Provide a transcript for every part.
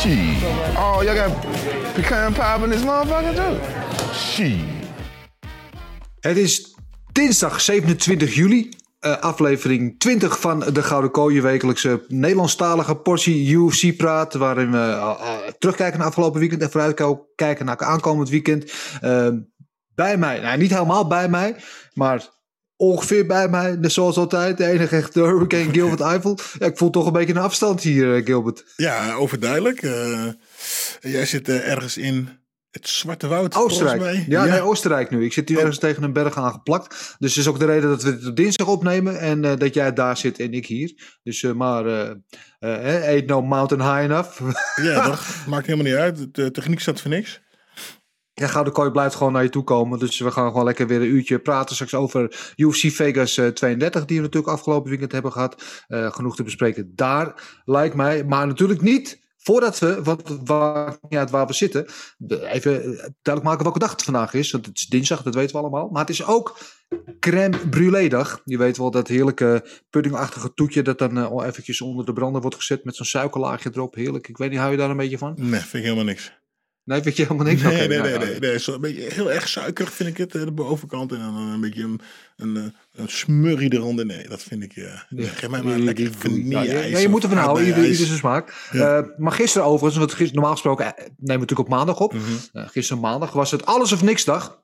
Shit. Oh, y'all got pecan pie in this motherfucker too? Shit. Het is dinsdag 27 juli, eh, aflevering 20 van de Gouden Kooi, wekelijkse Nederlandstalige portie UFC-praat, waarin we eh, eh, terugkijken naar afgelopen weekend en vooruitkijken naar aankomend weekend. Bij mij, nou niet helemaal bij mij, maar ongeveer bij mij, net zoals altijd, de enige echte Hurricane Gilbert Eiffel. Ja, ik voel toch een beetje een afstand hier, eh, Gilbert. Ja, overduidelijk. Eh, jij zit eh, ergens in het Zwarte Woud, Oostenrijk. mij. Ja, nee, Oostenrijk nu. Ik zit hier ergens tegen een berg aangeplakt. Dus dat is ook de reden dat we het op dinsdag opnemen. En dat jij daar zit en ik hier. Dus maar, ain't no mountain high enough. Ja, dat maakt helemaal niet uit. De techniek staat voor niks. Ja, Gouden Kooi blijft gewoon naar je toe komen. Dus we gaan gewoon lekker weer een uurtje praten straks over UFC Vegas eh, 32. Die we natuurlijk afgelopen weekend hebben gehad. Eh, genoeg te bespreken daar, lijkt mij. Maar natuurlijk niet... Voordat we, maakt niet uit waar we zitten, even eh, duidelijk maken welke dag het vandaag is. Want het is dinsdag, dat weten we allemaal. Maar het is ook crème brûlée dag. Je weet wel dat heerlijke puddingachtige toetje dat dan eh, al eventjes onder de brander wordt gezet met zo'n suikerlaagje erop. Heerlijk. Ik weet niet, hou je daar een beetje van? Nee, vind ik helemaal niks. Nee, weet je helemaal niks? Nee, nee, nou, nee, nee, nee. Zo een beetje heel erg suikerig vind ik het, eh, de bovenkant. En dan een beetje een, een, eh, een smurrie eronder. Nee, dat vind ik... eh nee, geef mij maar lekker die- vanille ja, je moet ervan houden, ieder, zijn smaak. Ja. Eh, maar gisteren overigens, want gisteren, normaal gesproken eh, nemen we natuurlijk op maandag op. Mhm. Eh, gisteren maandag was het alles of niks dag.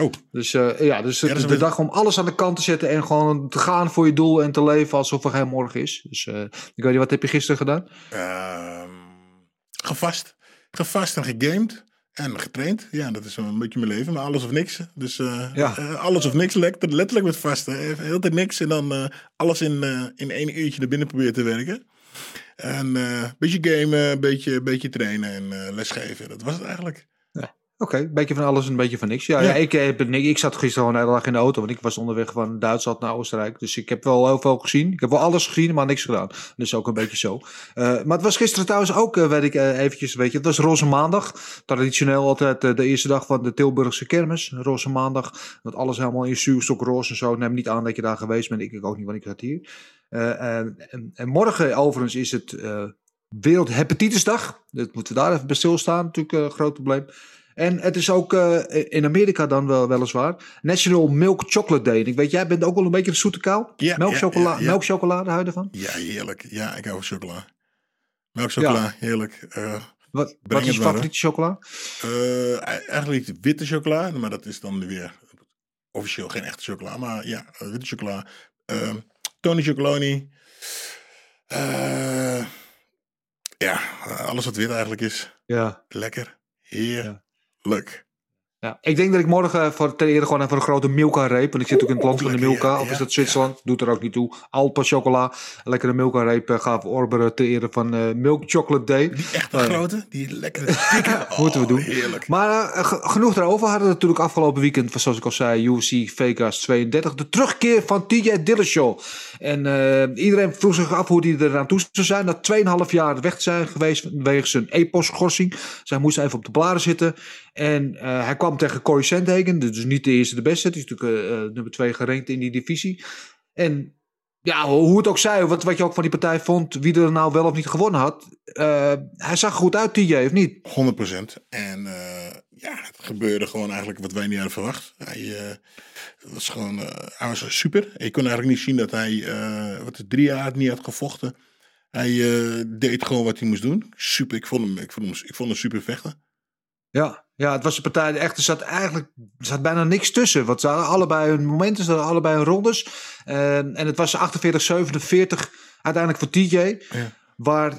Oh, Dus eh, ja, dus Ja, de dag om alles aan de kant te zetten en gewoon te gaan voor je doel en te leven alsof er geen morgen is. Dus eh, ik weet niet, wat heb je gisteren gedaan? ehm, gevast. Gevast en gegamed. En getraind. Ja, dat is een beetje mijn leven. Maar alles of niks. Dus eh, Ja. eh, alles of niks. Letterlijk, letterlijk met vasten. Even Heel tijd niks. En dan eh, alles in, eh, in één uurtje naar binnen proberen te werken. En eh, een beetje gamen, een beetje, beetje trainen en eh, lesgeven. Dat was het eigenlijk. Oké, een beetje van alles en een beetje van niks. Ja, ja. Ja. ik, heb, ik, ik zat gisteren gewoon de hele dag in de auto, want ik was onderweg van Duitsland naar Oostenrijk. Dus ik heb wel heel veel gezien. Ik heb wel alles gezien, maar niks gedaan. Dus ook een beetje zo. Eh, maar het was gisteren trouwens ook, eh, weet ik eh, eventjes, weet je, het was Roze Maandag. Traditioneel altijd de eerste dag van de Tilburgse kermis. Roze Maandag, dat alles helemaal in zuurstok roze en zo. Neem niet aan dat je daar geweest bent. Ik, ik ook niet, want ik zat hier. En, en, en morgen overigens is het eh Wereldhepatitisdag. Dat moeten we daar even bij stilstaan. Natuurlijk een groot probleem. En het is ook eh, in Amerika dan wel weliswaar National Milk Chocolate Day. Ik weet, jij bent ook wel een beetje een zoete kou. Ja, Melkchocola ja, ja, ja. melkchocolade hou je ervan? Ja, heerlijk. Ja, ik hou van chocola. Melkchocola, heerlijk. Eh, Wat, wat is je favoriete chocola? eh, eigenlijk witte chocola, maar dat is dan weer officieel geen echte chocola. Maar ja, witte chocola. Eh, Tony Chocoloni. Ja, alles wat wit eigenlijk is. Ja. Lekker. Heerlijk. ja. Look, Ik denk dat ik morgen voor ten ere gewoon even een grote Milka-reep. Want ik zit ook in het land van de Milka. ja, of is ja, dat Zwitserland? Doet er ook niet toe. Alpa chocola. Lekkere Milka-reep uh, gaan we orberen ter ere van eh, Milk Chocolate Day. Die echte ja. grote, die lekkere dikke. Oh, Moeten we doen. Heerlijk. Maar eh, ge- genoeg daarover. We hadden natuurlijk afgelopen weekend, zoals ik al zei, UFC Vegas 32. De terugkeer van TJ Dillashaw. En eh, iedereen vroeg zich af hoe hij eraan toe zou zijn. Na 2,5 jaar weg zijn geweest wegens een EPOS-schorsing. Zij moest even op de blaren zitten. En eh, hij kwam tegen Corey Sandhagen. Dus niet de eerste de beste. Die is natuurlijk eh, eh, nummer 2 gerankt in die divisie. En ja, hoe het ook zij, wat, wat je ook van die partij vond, wie er nou wel of niet gewonnen had. eh, hij zag goed uit, TJ, of niet? 100%. En ja, het gebeurde gewoon eigenlijk wat wij niet hadden verwacht. Hij was gewoon, hij was super. Je kon eigenlijk niet zien dat hij, wat is drie jaar niet had gevochten. Hij deed gewoon wat hij moest doen. Super, ik vond hem, ik vond hem, ik vond hem super vechten. Ja, ja, het was een partij. Echt, er zat eigenlijk er zat bijna niks tussen. Want ze hadden allebei hun momenten, ze hadden allebei hun rondes. En, en het was 48, 47 uiteindelijk voor TJ. Waar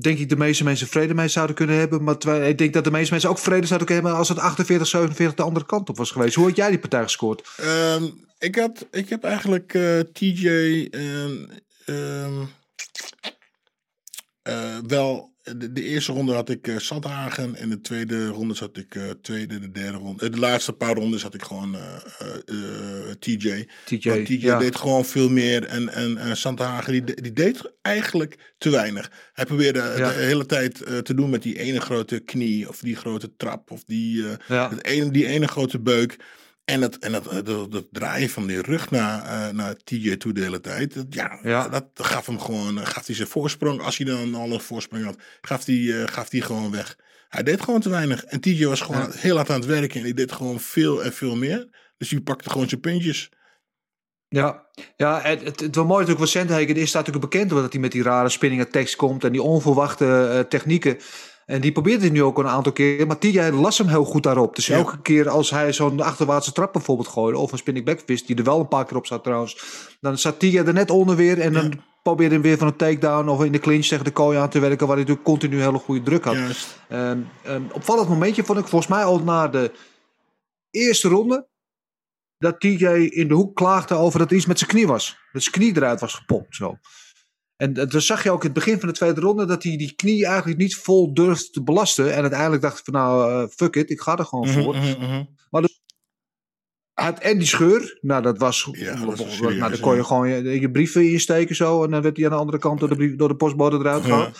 denk ik de meeste mensen vrede mee zouden kunnen hebben. Maar terwijl, ik denk dat de meeste mensen ook vrede zouden kunnen hebben als het 48, 47 de andere kant op was geweest. Hoe had jij die partij gescoord? Ehm, ik, had, ik heb eigenlijk eh, TJ. ehm, ehm, eh, wel, de, de eerste ronde had ik uh. En de tweede ronde zat ik uh, tweede, de derde ronde. de laatste paar rondes had ik gewoon TJ. TJ, Want TJ ja. deed gewoon veel meer. En, en, en Sandhagen, die, die deed eigenlijk te weinig. Hij probeerde Ja. de hele tijd eh, te doen met die ene grote knie. Of die grote trap. Of die, eh, Ja. ene, die ene grote beuk. En dat, en dat, dat, dat draaien van die rug naar, eh, naar TJ toe de hele tijd. Dat, ja, Ja. dat gaf hem gewoon, eh, gaf hij zijn voorsprong. Als hij dan al een voorsprong had, gaf hij, eh, gaf hij gewoon weg. Hij deed gewoon te weinig. En TJ was gewoon Ja. heel hard aan het werken. En die deed gewoon veel en veel meer. Dus die pakte gewoon zijn puntjes. Ja, ja het, het, het was mooi natuurlijk wat Sandhagen is staat natuurlijk bekend omdat hij met die rare spinning attacks komt en die onverwachte eh, technieken. En die probeerde hij nu ook een aantal keer, maar TJ las hem heel goed daarop. Dus Ja. elke keer als hij zo'n achterwaartse trap bijvoorbeeld gooide, of een spinning backfist, die er wel een paar keer op zat trouwens, dan zat TJ er net onder weer en dan probeerde hij weer van een takedown of in de clinch tegen de kooi aan te werken, waar hij natuurlijk continu hele goede druk had. Ehm, ehm, opvallend momentje vond ik volgens mij al na de eerste ronde. Dat TJ in de hoek klaagde over dat er iets met zijn knie was. Dat zijn knie eruit was gepopt. Zo. En dan zag je ook in het begin van de tweede ronde dat hij die knie eigenlijk niet vol durfde te belasten. En uiteindelijk dacht hij van nou, eh, fuck it, ik ga er gewoon voor. Mhm, mhm, mhm. Hij had en die scheur, nou dat was, Ja, dat was wel nou, dan kon je gewoon je, je brieven insteken zo. En dan werd hij aan de andere kant door de, brief, door de postbode eruit gehaald.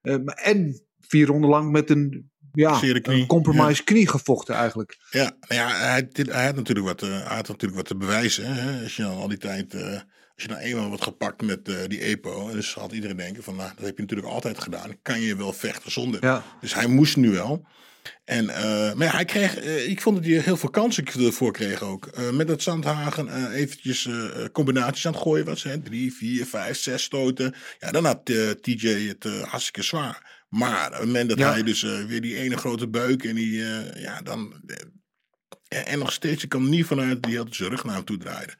Eh, maar en vier ronden lang met een, ja, knie, een compromise knie gevochten eigenlijk. Ja, nou ja hij, had natuurlijk wat, eh, hij had natuurlijk wat te bewijzen. Hè? Als je dan al die tijd, eh, als je dan eenmaal wordt gepakt met eh, die EPO, dus had iedereen denken van, nou, dat heb je natuurlijk altijd gedaan. Kan je wel vechten zonder? Ja. Dus hij moest nu wel. En, eh, maar ja, hij kreeg, eh, ik vond dat hij heel veel kansen ervoor kreeg ook. Met dat Zandhagen eventjes combinaties aan het gooien was. Hè? Drie, vier, vijf, zes stoten. Ja, dan had TJ het hartstikke zwaar. Maar op het moment dat Ja. hij dus weer die ene grote buik en die, ja, dan... en nog steeds, ik kan niet vanuit hij heel zijn rug naar hem toe draaide.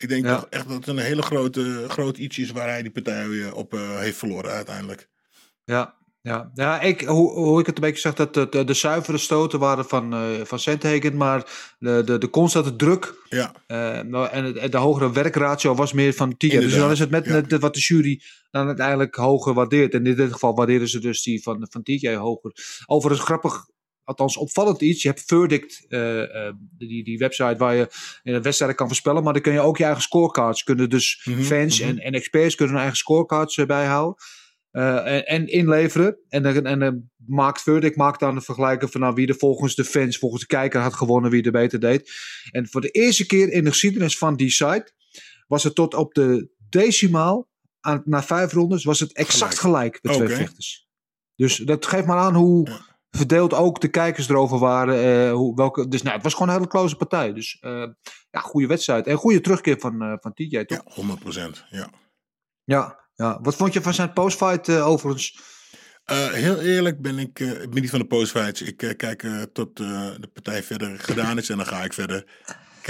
Ik denk Ja. toch echt dat het een hele grote, groot iets is waar hij die partij weer op eh, heeft verloren uiteindelijk. Ja, ja. ja ik, hoe, hoe ik het een beetje zag, dat de, de, de zuivere stoten waren van, eh van Sandhagen, maar de, de, de constante druk Ja, eh, nou, en en de hogere werkratio was meer van TJ. Dus dan is het met, ja. met wat de jury dan uiteindelijk hoger waardeert. En in dit geval waarderen ze dus die van, van TJ hoger. Overigens grappig, althans opvallend iets. Je hebt Verdict, eh, eh, die, die website waar je in een wedstrijd kan voorspellen. Maar dan kun je ook je eigen scorecards. Kunnen dus Mhm, fans mhm. en, en experts kunnen hun eigen scorecards eh, bijhouden. en, en inleveren. En, dan- en, dan maakt Verdict maakt dan de vergelijking van nou, wie er volgens de fans, volgens de kijker had gewonnen, wie er beter deed. En voor de eerste keer in de geschiedenis van die site was het tot op de decimaal, aan, na vijf rondes, was het exact gelijk, met twee vechters. Dus dat geeft maar aan hoe Ja. Verdeeld ook de kijkers erover waren. eh, hoe, welke, dus nou, het was gewoon een hele close partij. Dus eh, ja, goede wedstrijd. En goede terugkeer van, eh, van TJ, toch? ja 100 procent. Ja. Ja. ja. Wat vond je van zijn postfight overigens? Heel eerlijk ben ik, ik ben niet van de postfights. Ik kijk tot de partij verder gedaan is en dan ga ik verder.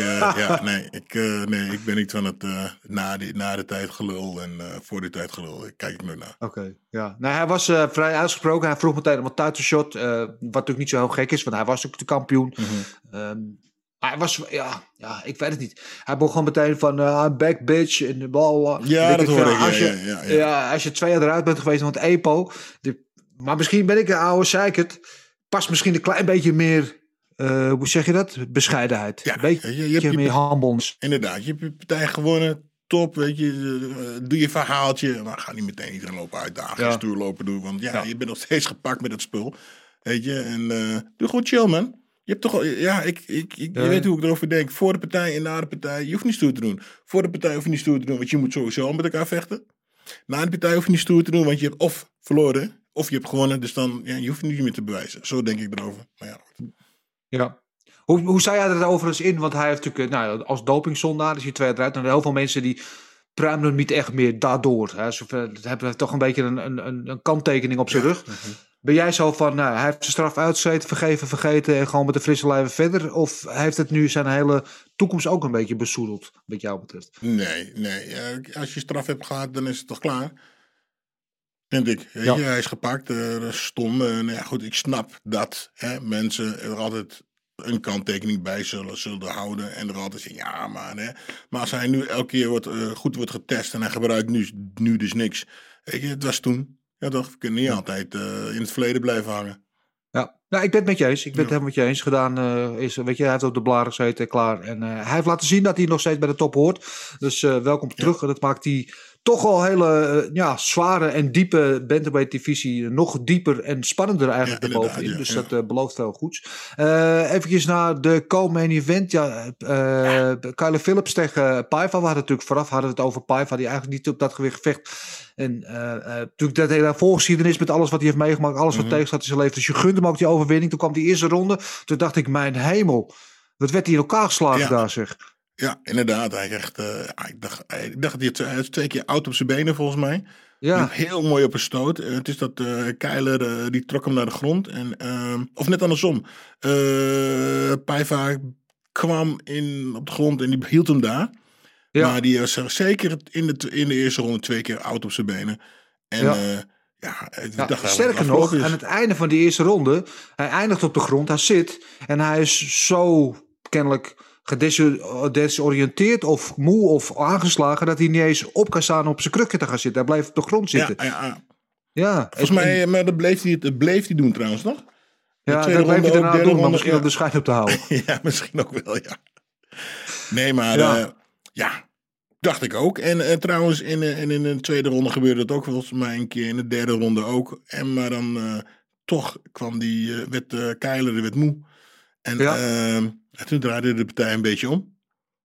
Eh, ja, nee, ik, eh, nee, ik ben niet van het eh, na, die, na de tijd gelul en voor de tijd gelul. Ik kijk ik nooit naar. Oké, ja. Nou, hij was vrij uitgesproken. Hij vroeg meteen om een shot. wat natuurlijk niet zo heel gek is, want hij was natuurlijk de kampioen. Ehm, hij was, ja, ja, ik weet het niet. Hij begon meteen van, I'm back bitch, en de bal. Ja, dat hoorde ik, Als ja, je, ja, ja, ja. als je twee jaar eruit bent geweest, want EPO. De, maar misschien ben ik een oude zeikert. Past misschien een klein beetje meer, eh, hoe zeg je dat? Bescheidenheid. Ja, een beetje je- je hebt meer handels. Inderdaad, je hebt je partij gewonnen. Top, weet je. eh, doe je verhaaltje. Maar ga niet meteen iedereen lopen uitdagen. Ja. Stoer lopen doen. Want ja, Ja. je bent nog steeds gepakt met het spul. Weet je. En eh, doe gewoon chill, man. Je hebt toch al- ja, ik, ik, je weet hoe ik erover denk. Voor de partij en na de partij. Je hoeft niet stoer te doen. Voor de partij hoef je niet stoer te doen, want je moet sowieso al met elkaar vechten. Na de partij hoef je niet stoer te doen, want je hebt of verloren, of je hebt gewonnen. Dus dan, ja, je hoeft niet meer te bewijzen. Zo denk ik erover. Maar ja, goed. Ja. Hoe, hoe sta jij er overigens in? Want hij heeft natuurlijk, eh, nou, als dopingzondaar is hij twee jaar eruit. En heel veel mensen die pruimen hem niet echt meer daardoor. Hè. Ze hebben toch een beetje een, een, een, kanttekening op zijn rug. Ben jij zo van, nou, hij heeft zijn straf uitgezeten, vergeven, vergeten en gewoon met de frisse lijven verder? Of heeft het nu zijn hele toekomst ook een beetje besoedeld, wat jou betreft? Nee, nee. Als je straf hebt gehad, dan is het toch klaar? Vind ik. Ja. je, hij is gepakt, is stom. Nou ja, goed, ik snap dat hè, mensen er altijd een kanttekening bij zullen, zullen houden. En er altijd zeggen, ja, maar... Hè. Maar als hij nu elke keer wordt, eh, goed wordt getest en hij gebruikt nu, nu dus niks. Weet je, het was toen. Ja, toch? We kunnen niet altijd eh, in het verleden blijven hangen. Ja, nou, ik ben het met je eens. Ik ben het Ja. helemaal met je eens. Gedaan is, weet je, hij heeft op de blaren gezeten, klaar. En eh, hij heeft laten zien dat hij nog steeds bij de top hoort. Dus welkom terug. En dat maakt die toch al hele eh, ja, zware en diepe bantamweight divisie nog dieper en spannender eigenlijk Ja, erbovenin. ja, dus dat eh, belooft veel goeds. Eh eventjes naar de co-main event. Ja, eh Kyle Phillips tegen Paiva. We hadden natuurlijk vooraf hadden we het over Paiva, die eigenlijk niet op dat gewicht vecht. En eh, eh, natuurlijk dat hele voorgeschiedenis met alles wat hij heeft meegemaakt, alles wat Mhm. tegenstaat in zijn leven. Dus je gunt hem ook die overwinning. Toen kwam die eerste ronde. Toen dacht ik, mijn hemel. Wat werd hij in elkaar geslagen daar zeg. Ja, inderdaad. Hij echt, eh, ik, dacht, ik dacht dat hij, twee- keer oud op zijn benen volgens mij. Ja, Heel mooi op een stoot. Eh, het is dat eh Keiler, eh, die trok hem naar de grond. En, ehm, of net andersom. Eh Paiva kwam in, op de grond en die hield hem daar. ja. Maar die was er zeker in de, in de eerste ronde twee keer oud op zijn benen. En Ja. ja, ja, sterker nog, is. aan het einde van die eerste ronde, hij eindigt op de grond, hij zit en hij is zo kennelijk gedesoriënteerd of moe of aangeslagen dat hij niet eens op kan staan op zijn krukje te gaan zitten. Hij blijft op de grond zitten. ja, ja. Ja, Volgens en- mij, maar dat bleef hij, dat bleef hij doen trouwens, toch? ja, dat ronde ook, daarna doen, maar misschien ja. de schijn op te houden. ja, misschien ook wel, ja. Nee, maar Ja. ja, ja dacht ik ook. En eh, trouwens, in, eh, en in de tweede ronde gebeurde het ook volgens mij een keer. In de derde ronde ook. En maar dan eh, toch kwam die, eh werd Keiler werd moe. En Ja. En toen draaide de partij een beetje om.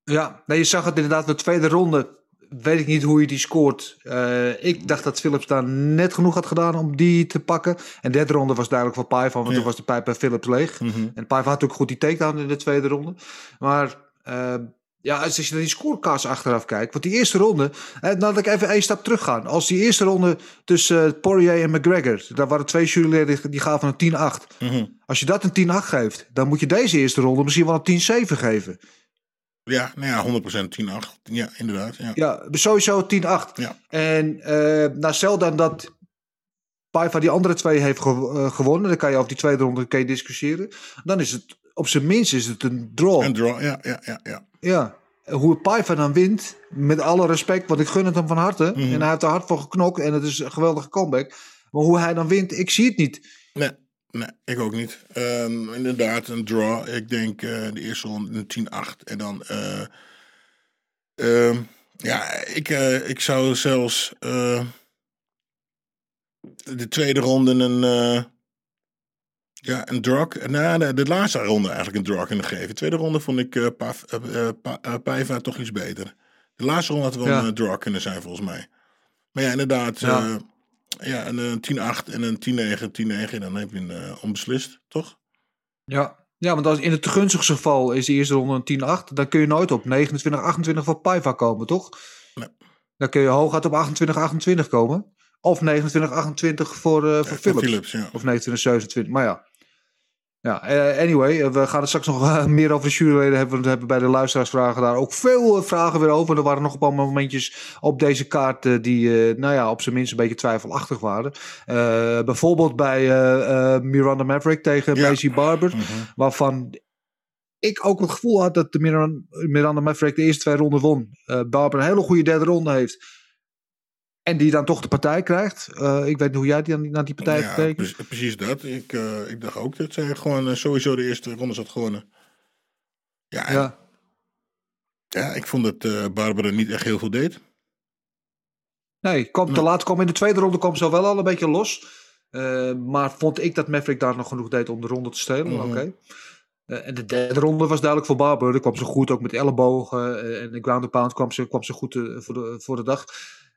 Ja, nee, je zag het inderdaad. De tweede ronde weet ik niet hoe je die scoort. Eh, ik dacht dat Philips daar net genoeg had gedaan om die te pakken. En de derde ronde was duidelijk voor Paiva, want Ja. toen was de pijp bij Philips leeg. Mhm. En Paiva had natuurlijk goed die takedown in de tweede ronde. Maar eh, ja, als je naar die scorekaars achteraf kijkt. Want die eerste ronde, nou dat ik even één stap terug ga. Als die eerste ronde tussen eh, Poirier en McGregor. Daar waren twee juryleden die, gaven een 10-8. Mhm. Als je dat een 10-8 geeft, dan moet je deze eerste ronde misschien wel een 10-7 geven. Ja, nou ja, 100% 10-8. Ja, inderdaad. Ja. Ja, sowieso 10-8. Ja. En eh nou, stel dan dat Paiva die andere twee heeft eh, gewonnen. Dan kan je over die tweede ronde kan je discussiëren. Dan is het op zijn minst is het een draw. En draw, ja, ja, ja. ja. Ja. Hoe Paiva dan wint, met alle respect, want ik gun het hem van harte. Mhm. En hij heeft er hard voor geknokt en het is een geweldige comeback. Maar hoe hij dan wint, ik zie het niet. Nee, nee, ik ook niet. Ehm, inderdaad, een draw. Ik denk eh, de eerste ronde een 10-8. En dan... eh, ehm, ja, ik, eh, ik zou zelfs... de tweede ronde een... ja, een draw. Nou, de, de laatste ronde eigenlijk een draw kunnen geven. De tweede ronde vond ik eh, Pa- eh, Paiva toch iets beter. De laatste ronde had wel Ja. een draw kunnen zijn volgens mij. Maar ja, inderdaad... Ja. ja, een, eh, 10-8 en een 10-9, 10-9. Dan heb je een onbeslist, toch? Ja. Ja, want als in het te gunstigste geval is de eerste ronde een 10-8. Dan kun je nooit op 29-28 voor Paiva komen, toch? Nee. Dan kun je hooguit op 28-28 komen. Of 29-28 voor, eh voor Philips. Philips, ja. Of 29-27, maar ja. Ja, eh, anyway, eh, we gaan het straks nog eh, meer over de juryleden hebben. We hebben bij de luisteraarsvragen daar ook veel vragen weer over. Er waren nog een paar momentjes op deze kaart die, nou ja, op zijn minst een beetje twijfelachtig waren. Bijvoorbeeld bij Miranda Maverick tegen Ja. Macy Barber. Mhm. Waarvan ik ook het gevoel had dat de Miranda, Miranda Maverick de eerste twee ronden won. Eh, Barber een hele goede derde ronde heeft. En die dan toch de partij krijgt. Eh, ik weet niet hoe jij die, naar die partij Ja, precies dat. Ik, eh, ik dacht ook dat zij gewoon eh, sowieso de eerste ronde had gewonnen. Ja, en- ja. Ja. ik vond dat eh Barbara niet echt heel veel deed. Nee, kwam te laat. Kwam in de tweede ronde kwam ze wel al een beetje los. Maar vond ik dat Maverick daar nog genoeg deed om de ronde te stelen. Mhm. Oké. En de derde ronde was duidelijk voor Barber. Daar kwam ze goed, ook met ellebogen. en de ground and pound kwam ze, kwam ze goed voor, de, voor de dag.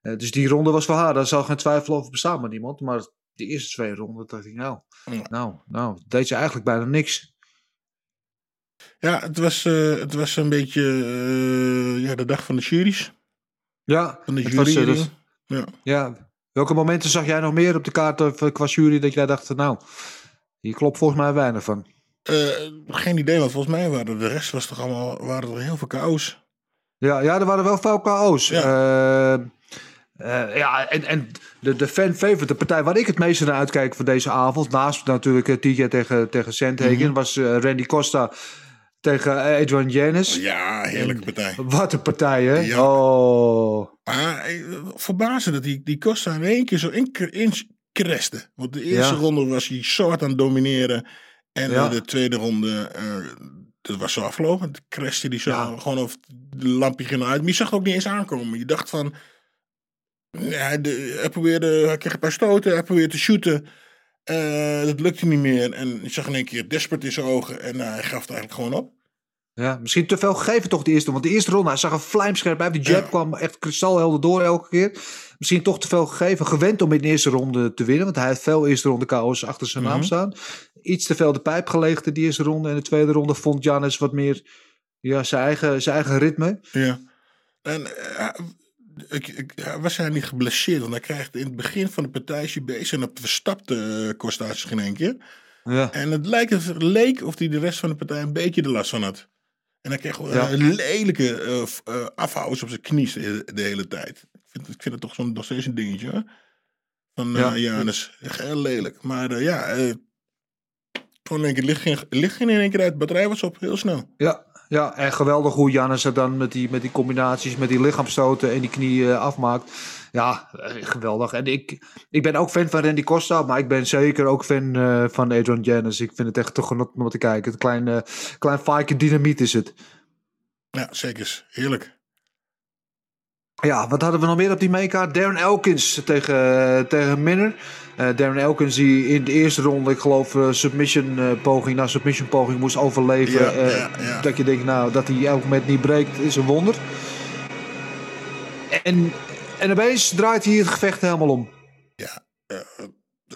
Eh, dus die ronde was voor haar. Daar zal geen twijfel over bestaan met niemand. Maar de eerste twee ronden dacht ik, nou, Ja. nou, nou, deed ze eigenlijk bijna niks. Ja, het was, eh, het was een beetje eh, ja, de dag van de juries. Ja, Van de het was, jury. dat- ja. ja. Welke momenten zag jij nog meer op de kaart qua jury dat jij dacht, nou, hier klopt volgens mij weinig van. Eh, geen idee, want volgens mij waren de rest was toch allemaal, waren er heel veel KO's. Ja, ja, er waren wel veel KO's. Ja. Ja, ja en, en de, de fan favorite, de partij waar ik het meeste naar uitkijk voor deze avond, naast natuurlijk eh, TJ tegen, tegen Sandhagen, Mhm. was eh, Randy Costa tegen eh, Adrian Janis. Ja, heerlijke partij. Wat een partij, hè? Ja. Oh. Maar eh, verbazen dat die, die Costa in één keer zo in, in crashte. Want de eerste Ja. ronde was hij zo hard aan het domineren. En Ja. eh, de tweede ronde, eh, dat was zo afgelopen. De crashte die zo gewoon of de lampje ging uit. Maar je zag het ook niet eens aankomen. Je dacht van, ja, de, hij probeerde, hij kreeg een paar stoten, hij probeerde te shooten. Eh, dat lukte niet meer. En je zag in één keer desperate in zijn ogen. En eh, hij gaf het eigenlijk gewoon op. Ja, misschien te veel gegeven toch de eerste. Want de eerste ronde, hij zag een vlijmscherp uit. Die jab Ja. kwam echt kristalhelder door elke keer. Misschien toch te veel gegeven. Gewend om in de eerste ronde te winnen. Want hij heeft veel eerste ronde KO's achter zijn naam Mhm. staan. Iets te veel de pijp gelegen in de eerste ronde. En de tweede ronde vond Janis wat meer ja, zijn, eigen, zijn eigen ritme. Ja. En eh, ik, ik, ja, was hij niet geblesseerd? Want hij krijgt in het begin van de partij bezig en op verstapte uh, Kostasius geen één keer. Ja. En het lijkt, het leek of hij de rest van de partij een beetje de last van had. En hij kreeg Ja. ja. lelijke uh, uh, afhouders op zijn knie de, de hele tijd. Ik vind, ik vind het toch zo'n, nog steeds een dingetje hoor. Van uh, Ja. Janus. Echt heel lelijk. Maar uh, ja, gewoon in één keer licht ging, licht ging in één keer uit. De batterij was op, heel snel. Ja, ja, en geweldig hoe Jannes het dan met die, met die combinaties, met die lichaamstoten en die knie uh, afmaakt. Ja, eh, geweldig. En ik, ik ben ook fan van Randy Costa, maar ik ben zeker ook fan uh, van Adrian Janus. Ik vind het echt toch genot om te kijken. Het klein, uh, dynamiet is het. Ja, zeker. Heerlijk. Ja, wat hadden we nog meer op die meekaart? Darren Elkins tegen, tegen Minner. Uh, Darren Elkins die in de eerste ronde, ik geloof, uh, submission uh, poging na submission poging moest overleven. Ja, ja, ja. Dat je denkt, nou, dat hij elk moment niet breekt, is een wonder. En, en opeens draait hij het gevecht helemaal om. Ja,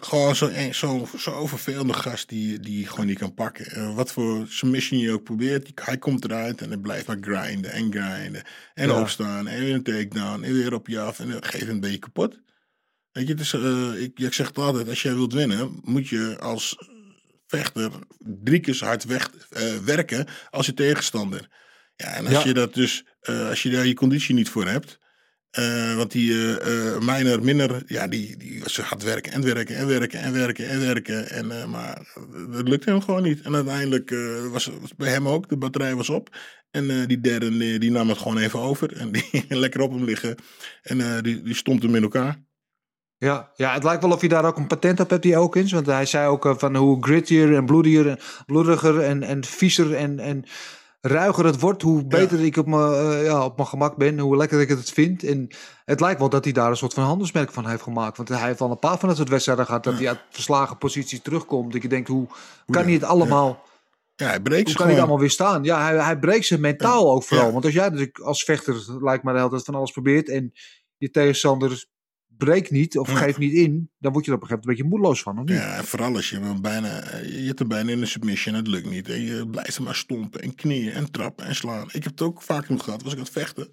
gewoon zo'n zo, zo vervelende gast die, die gewoon niet kan pakken. wat voor submission je ook probeert, hij komt eruit en hij blijft maar grinden en grinden. En ja. opstaan en weer een takedown en weer op je af en dan geef een beetje kapot. Weet je, dus, uh, ik, ik zeg het altijd, als jij wilt winnen, moet je als vechter drie keer zo hard weg, uh, werken als je tegenstander. Ja, en als ja. je dat dus, als je daar je conditie niet voor hebt, uh, want die uh, Meiner Minner, ja, die, die was hard werken en werken en werken en werken en werken. En, maar dat lukte hem gewoon niet. En uiteindelijk was, was bij hem ook, de batterij was op. En die derde, die, nam het gewoon even over. En die lekker op hem liggen. En die, die stond hem in elkaar. Ja, ja, het lijkt wel of je daar ook een patent op hebt, die Elkins. Want hij zei ook van hoe grittier en bloediger en bloediger en, en viezer en... en ruiger het wordt, hoe beter ja. ik op mijn, uh, ja, op mijn gemak ben, hoe lekker ik het vind. En het lijkt wel dat hij daar een soort van handelsmerk van heeft gemaakt. Want hij heeft al een paar van dat soort wedstrijden gehad, dat ja. hij uit verslagen posities terugkomt. Dat je denkt, hoe kan hij het allemaal... Ja, hij breekt Hoe kan hij het allemaal weer staan? Ja, hij, hij breekt ze mentaal ook vooral. Want als jij natuurlijk als vechter, lijkt mij de hele tijd van alles probeert en je tegenstander breekt niet of geeft niet in, dan word je er op een gegeven moment een beetje moedeloos van. Of niet? Ja, en vooral als je hem bijna, je hebt hem bijna in een submission, het lukt niet. En je blijft hem maar stompen en knieën en trappen en slaan. Ik heb het ook vaak nog gehad, was ik aan het vechten.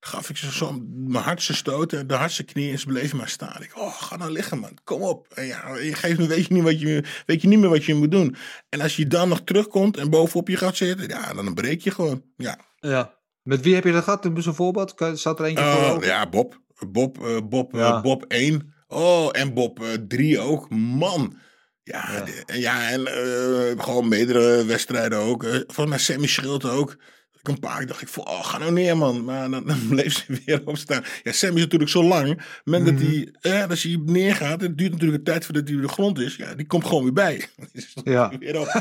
Gaf ik ze zo mijn hardste stoten, de hardste knieën en ze bleven maar staan. Ik, oh, ga nou liggen man, kom op. En ja, je geeft me, weet je, niet wat je, weet je niet meer wat je moet doen. En als je dan nog terugkomt en bovenop je gaat zitten, ja, dan breek je gewoon. Ja. ja. Met wie heb je dat gehad? Een voorbeeld? Zat er eentje uh, voor? Ja, Bob. Bob, uh, Bob, ja. uh, Bob 1. Oh, en Bob 3 ook. Man. Ja, ja. De, ja en gewoon meerdere wedstrijden ook. volgens mij Sammy Schild ook. Ik een paar dacht ik van, oh, ga nou neer man. Maar dan, dan bleef ze weer opstaan. Ja, Sammy is natuurlijk zo lang. Mm-hmm. dat hij, eh, als hij neergaat, het duurt natuurlijk een tijd voordat hij op de grond is. Ja, die komt gewoon weer bij. Ja. weer op.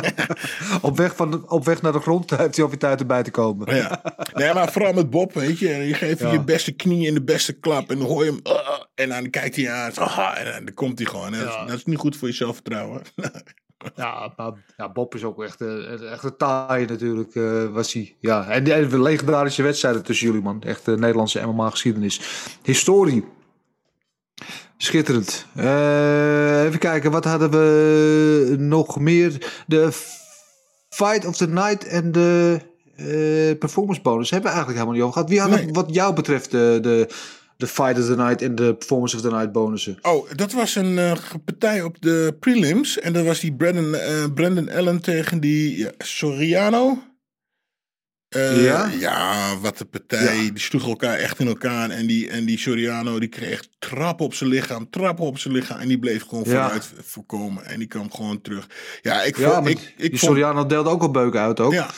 op, weg van op weg naar de grond heeft hij op tijd erbij te komen. ja. Nee, maar vooral met Bob, weet je. Je geeft ja. je beste knie en de beste klap. En dan hoor je hem. Uh, en dan kijkt hij aan. En dan komt hij gewoon. Ja. Dat, is, dat, is, niet goed voor je zelfvertrouwen. Ja, maar ja, Bob is ook echt, uh, echt een taai natuurlijk, uh, was hij. Ja, en de, de legendarische wedstrijden tussen jullie, man. Echt uh, Nederlandse MMA-geschiedenis. Historie. Schitterend. Uh, even kijken, wat hadden we nog meer? De Fight of the Night en de performance bonus hebben we eigenlijk helemaal niet over gehad. Wie had nee. wat jou betreft de... de de Fight of the Night en de Performance of the Night bonussen. Oh, dat was een uh, partij op de prelims. En dat was die Brandon, uh, Brandon Allen tegen die ja, Soriano. Uh, ja? Ja, wat een partij. Ja. Die sloegen elkaar echt in elkaar. En die, en die Soriano die kreeg trappen op zijn lichaam, trappen op zijn lichaam. En die bleef gewoon ja. vooruit voorkomen. En die kwam gewoon terug. Ja, ik vond... Ik, ik die vond, Soriano deelde ook al beuken uit ook. Ja,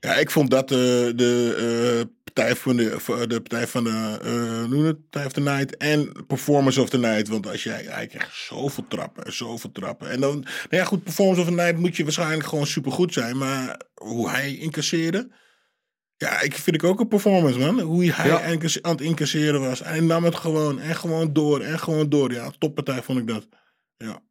ja ik vond dat de... de partij van de, de partij van de, eh, hoe noem het? Partij of the Night en Performance of the Night. Want als jij, hij krijgt zoveel trappen, zoveel trappen. En dan, nou ja, goed, Performance of the Night moet je waarschijnlijk gewoon supergoed zijn. Maar hoe hij incasseerde, ja, ik vind ik ook een performance, man. Hoe hij Ja. aan het incasseren was. En hij nam het gewoon en gewoon door en gewoon door. Ja, toppartij vond ik dat. Ja.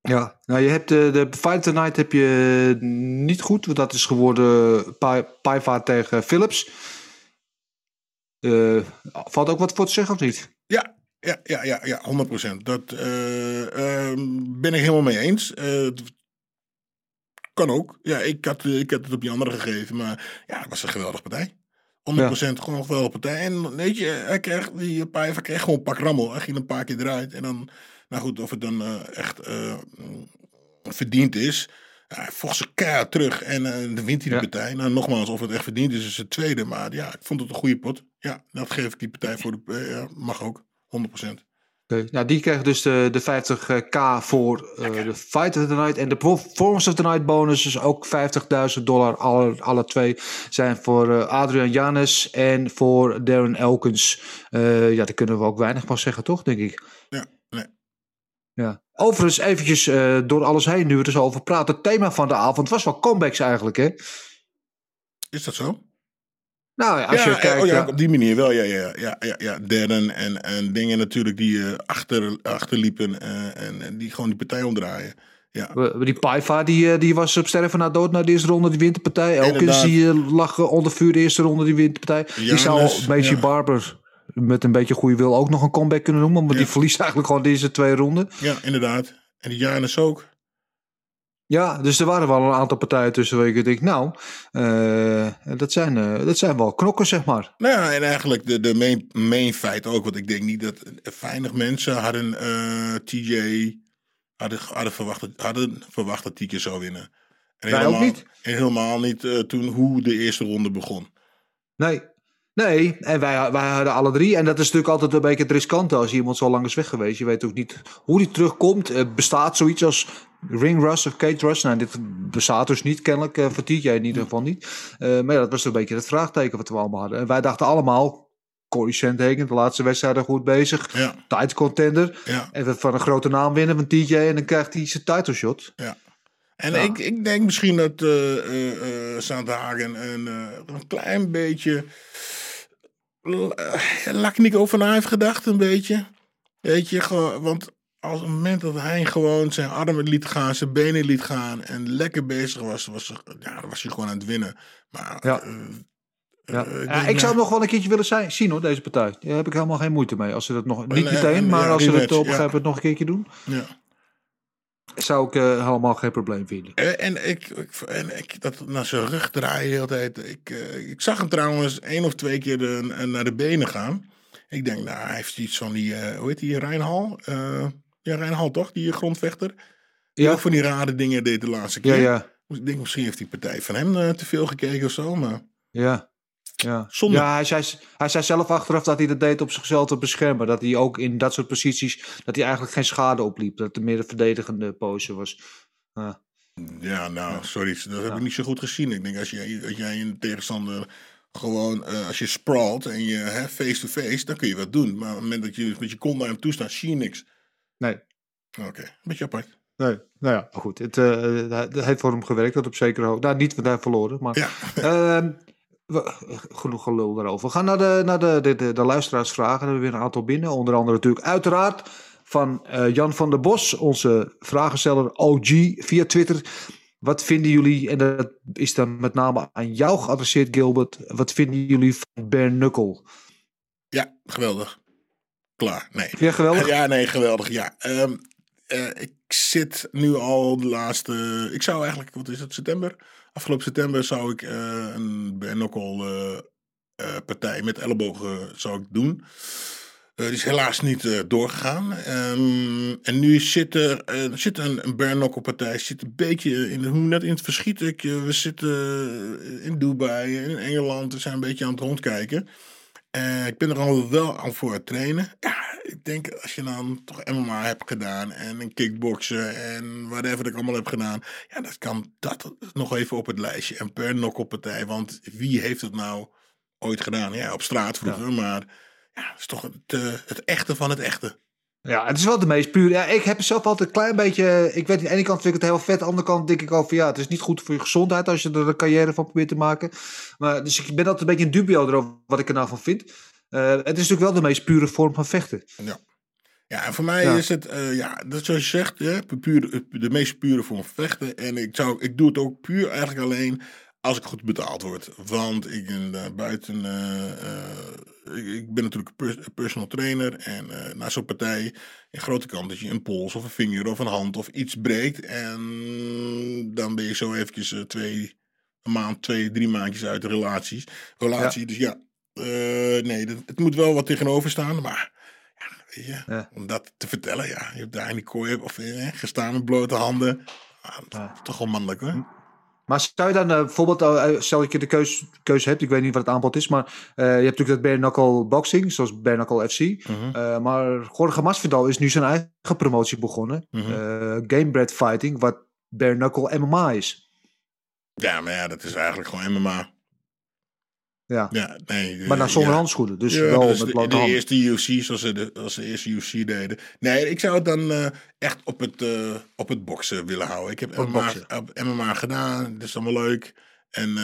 Ja, nou je hebt de, de Fight Tonight heb je niet goed, want dat is geworden Pa- Paiva tegen Philips. Eh, valt ook wat voor te zeggen of niet? Ja, ja, ja, ja, ja 100%. Dat eh, ehm, ben ik helemaal mee eens. Eh, kan ook. Ja, ik had, ik had het op die andere gegeven, maar ja, het was een geweldige partij. 100% gewoon een geweldige partij. En weet je, hij kreeg, die Paiva kreeg gewoon een pak rammel. Hij ging een paar keer eruit. En dan, nou goed, of het dan echt verdiend is. Hij vocht ze keihard terug en eh, dan wint hij de Ja. partij. Nou, nogmaals, of het echt verdiend is, is het tweede. Maar ja, ik vond het een goede pot. Ja, dat geef ik die partij voor de... eh, mag ook, 100%. Oké, Nou, die kreeg dus de, de 50k voor eh, de Fight of the Night. En de Performance of the Night bonus is ook 50.000 dollar. Alle, alle twee zijn voor eh, Adrian Janes en voor Darren Elkins. Ja, daar kunnen we ook weinig van zeggen, toch, denk ik. Ja. Ja. Overigens, eventjes eh, door alles heen, nu we er zo over praten. Het thema van de avond was wel comebacks eigenlijk, hè? Is dat zo? Nou ja, als ja, je kijkt... oh, ja, op die manier wel. Ja, ja, ja, ja, ja. Derden en, en dingen natuurlijk die eh, achter, achterliepen eh, en, en die gewoon die partij omdraaien. Ja, Die Paiva die, eh, die was op sterven na dood na de eerste ronde, die wint de partij. Elkins Inderdaad. die eh, lag eh, onder vuur de eerste ronde, die wint de partij. die zou Macy ja. Barber met een beetje goede wil ook nog een comeback kunnen noemen. Maar Ja. die verliest eigenlijk gewoon deze twee ronden. ja, inderdaad. En die Janus ook. Ja, dus er waren wel een aantal partijen tussen waar ik denk, nou, eh, dat, zijn, eh, dat zijn wel knokken, zeg maar. Nou ja, en eigenlijk de, de main, main feit ook. Want ik denk niet dat weinig mensen hadden eh, TJ hadden, hadden, verwacht, dat- hadden verwacht dat TJ zou winnen. En Wij ook helemaal, niet. En helemaal niet toen hoe de eerste ronde begon. Nee. Nee, en wij, wij hadden alle drie. En dat is natuurlijk altijd een beetje het riskante als iemand zo lang is weg geweest. Je weet ook niet hoe die terugkomt. Er bestaat zoiets als ring rust of cage rust. Nou, dit bestaat dus niet kennelijk. eh voor TJ in ieder geval niet. Eh, maar ja, dat was een beetje het vraagteken wat we allemaal hadden. En wij dachten allemaal, Corey Sandhagen, de laatste wedstrijden goed bezig. Ja, contender. ja. Even van een grote naam winnen van TJ. En dan krijgt hij zijn title shot. En Ja. ik, ik denk misschien dat eh eh eh, Sandhagen een, eh, een klein beetje uh, lak over na heeft gedacht, een beetje. Weet je, gewoon, want als het moment dat hij gewoon zijn armen liet gaan, zijn benen liet gaan en lekker bezig was, was, ja, dan was hij gewoon aan het winnen. Maar Ja. eh, Ja. eh, Ja, ik zou ja, nog wel een keertje willen zijn, zien hoor, deze partij. Daar heb ik helemaal geen moeite mee. Als ze dat nog, niet Een, eh, meteen, een, maar als ze het op een ja. gegeven moment nog een keertje doen. Ja. Zou ik eh, helemaal geen probleem vinden. En, en, ik, ik, en ik, dat naar zijn rug draaien de hele tijd. Ik, eh, ik zag hem trouwens één of twee keer de, eh, naar de benen gaan. Ik denk, nou, hij heeft iets van die, eh, hoe heet die, Rijnhal? Eh ja, Rijnhal toch, die grondvechter? Die Ja. ook van die rare dingen deed de laatste keer. ja, ik denk, misschien heeft die partij van hem eh, te veel gekeken of zo, maar... ja. Ja, Zonde. ja hij, zei, hij zei zelf achteraf dat hij dat deed op zichzelf te beschermen. Dat hij ook in dat soort posities, dat hij eigenlijk geen schade opliep. Dat het meer een verdedigende pose was. Ja. Ja, nou, sorry, dat heb ik niet zo goed gezien. Ik denk, als jij, als jij een tegenstander gewoon, eh, als je sprawlt en je hè, face-to-face, dan kun je wat doen. Maar op het moment dat je met je kont naar hem toe staat, zie je niks. Nee. Oké, een beetje apart. Nee, nou ja, maar goed. Het, eh, het heeft voor hem gewerkt, dat op zekere hoogte. Nou, niet, hij heeft verloren. Maar, Ja. We- genoeg gelul daarover. We gaan naar de, naar de, de, de, de luisteraarsvragen. We hebben weer een aantal binnen. Onder andere natuurlijk uiteraard van eh, Jan van der Bos, onze vragensteller OG via Twitter. Wat vinden jullie, en dat is dan met name aan jou geadresseerd Gilbert, wat vinden jullie van Bare Knuckle? Ja, geweldig. Klaar, nee. Ja, geweldig. Ja, nee, geweldig. Ja, Ehm, eh, ik zit nu al de laatste. Ik zou eigenlijk, wat is het, september? Afgelopen september zou ik eh, een Bernokkel partij met ellebogen zou ik doen. Eh, die is helaas niet eh, doorgegaan. Ehm, en nu zit er, eh, zit een, een bare partij zit een beetje in, hoe net in het verschiet. Eh, we zitten eh, in Dubai, in Engeland. We zijn een beetje aan het rondkijken. Eh, ik ben er al wel aan voor het trainen. Ja, ik denk als je dan toch MMA hebt gedaan en een kickboksen en whatever dat ik allemaal heb gedaan. Ja, dat kan dat nog even op het lijstje. Een per partij. Want wie heeft het nou ooit gedaan. Ja, op straat vroeger, maar ja, het is toch het, eh, het echte van het echte. Ja, het is wel de meest puur. Ja, ik heb zelf altijd een klein beetje. Ik weet, aan de ene kant vind ik het heel vet. Aan de andere kant denk ik al van ja, het is niet goed voor je gezondheid als je er een carrière van probeert te maken. Maar, dus ik ben altijd een beetje in dubio erover wat ik er nou van vind. Eh, het is natuurlijk wel de meest pure vorm van vechten. Ja. Ja, en voor mij Ja. is het, eh, ja, dat zoals je zegt, ja, puur, de meest pure vorm van vechten. En ik, zou, ik doe het ook puur eigenlijk alleen als ik goed betaald word. Want ik ben eh, buiten, ik, ben natuurlijk personal trainer. En eh na zo'n partij, een grote kans dat je een pols of een vinger of een hand of iets breekt. En dan ben je zo eventjes eh, twee, een maand, twee, drie maandjes uit de relaties, relatie. Dus ja, eh, nee, dat, het moet wel wat tegenover staan, maar... ja, weet je, Ja. Om dat te vertellen, ja. Je hebt daar in die kooi of eh, gestaan met blote handen. Ah, dat is Toch wel mannelijk hoor. Maar zou je dan eh, bijvoorbeeld, eh, stel dat je de keuze, keuze hebt, ik weet niet wat het aanbod is, maar je hebt natuurlijk dat bare knuckle boxing, zoals bare knuckle FC. Mhm. Maar Jorge Masvidal is nu zijn eigen promotie begonnen. Eh, Gamebred Fighting, wat bare knuckle MMA is. Ja, maar ja, dat is eigenlijk gewoon MMA. Ja. Ja, nee. Maar dan eh, zonder ja. handschoenen, dus Ja, wel is met de, eerste UFC, zoals ze de, als ze de eerste UFC deden. Nee, ik zou het dan eh, echt op het, eh, op het boksen willen houden. Ik heb Op MMA, op MMA gedaan, dat is allemaal leuk. En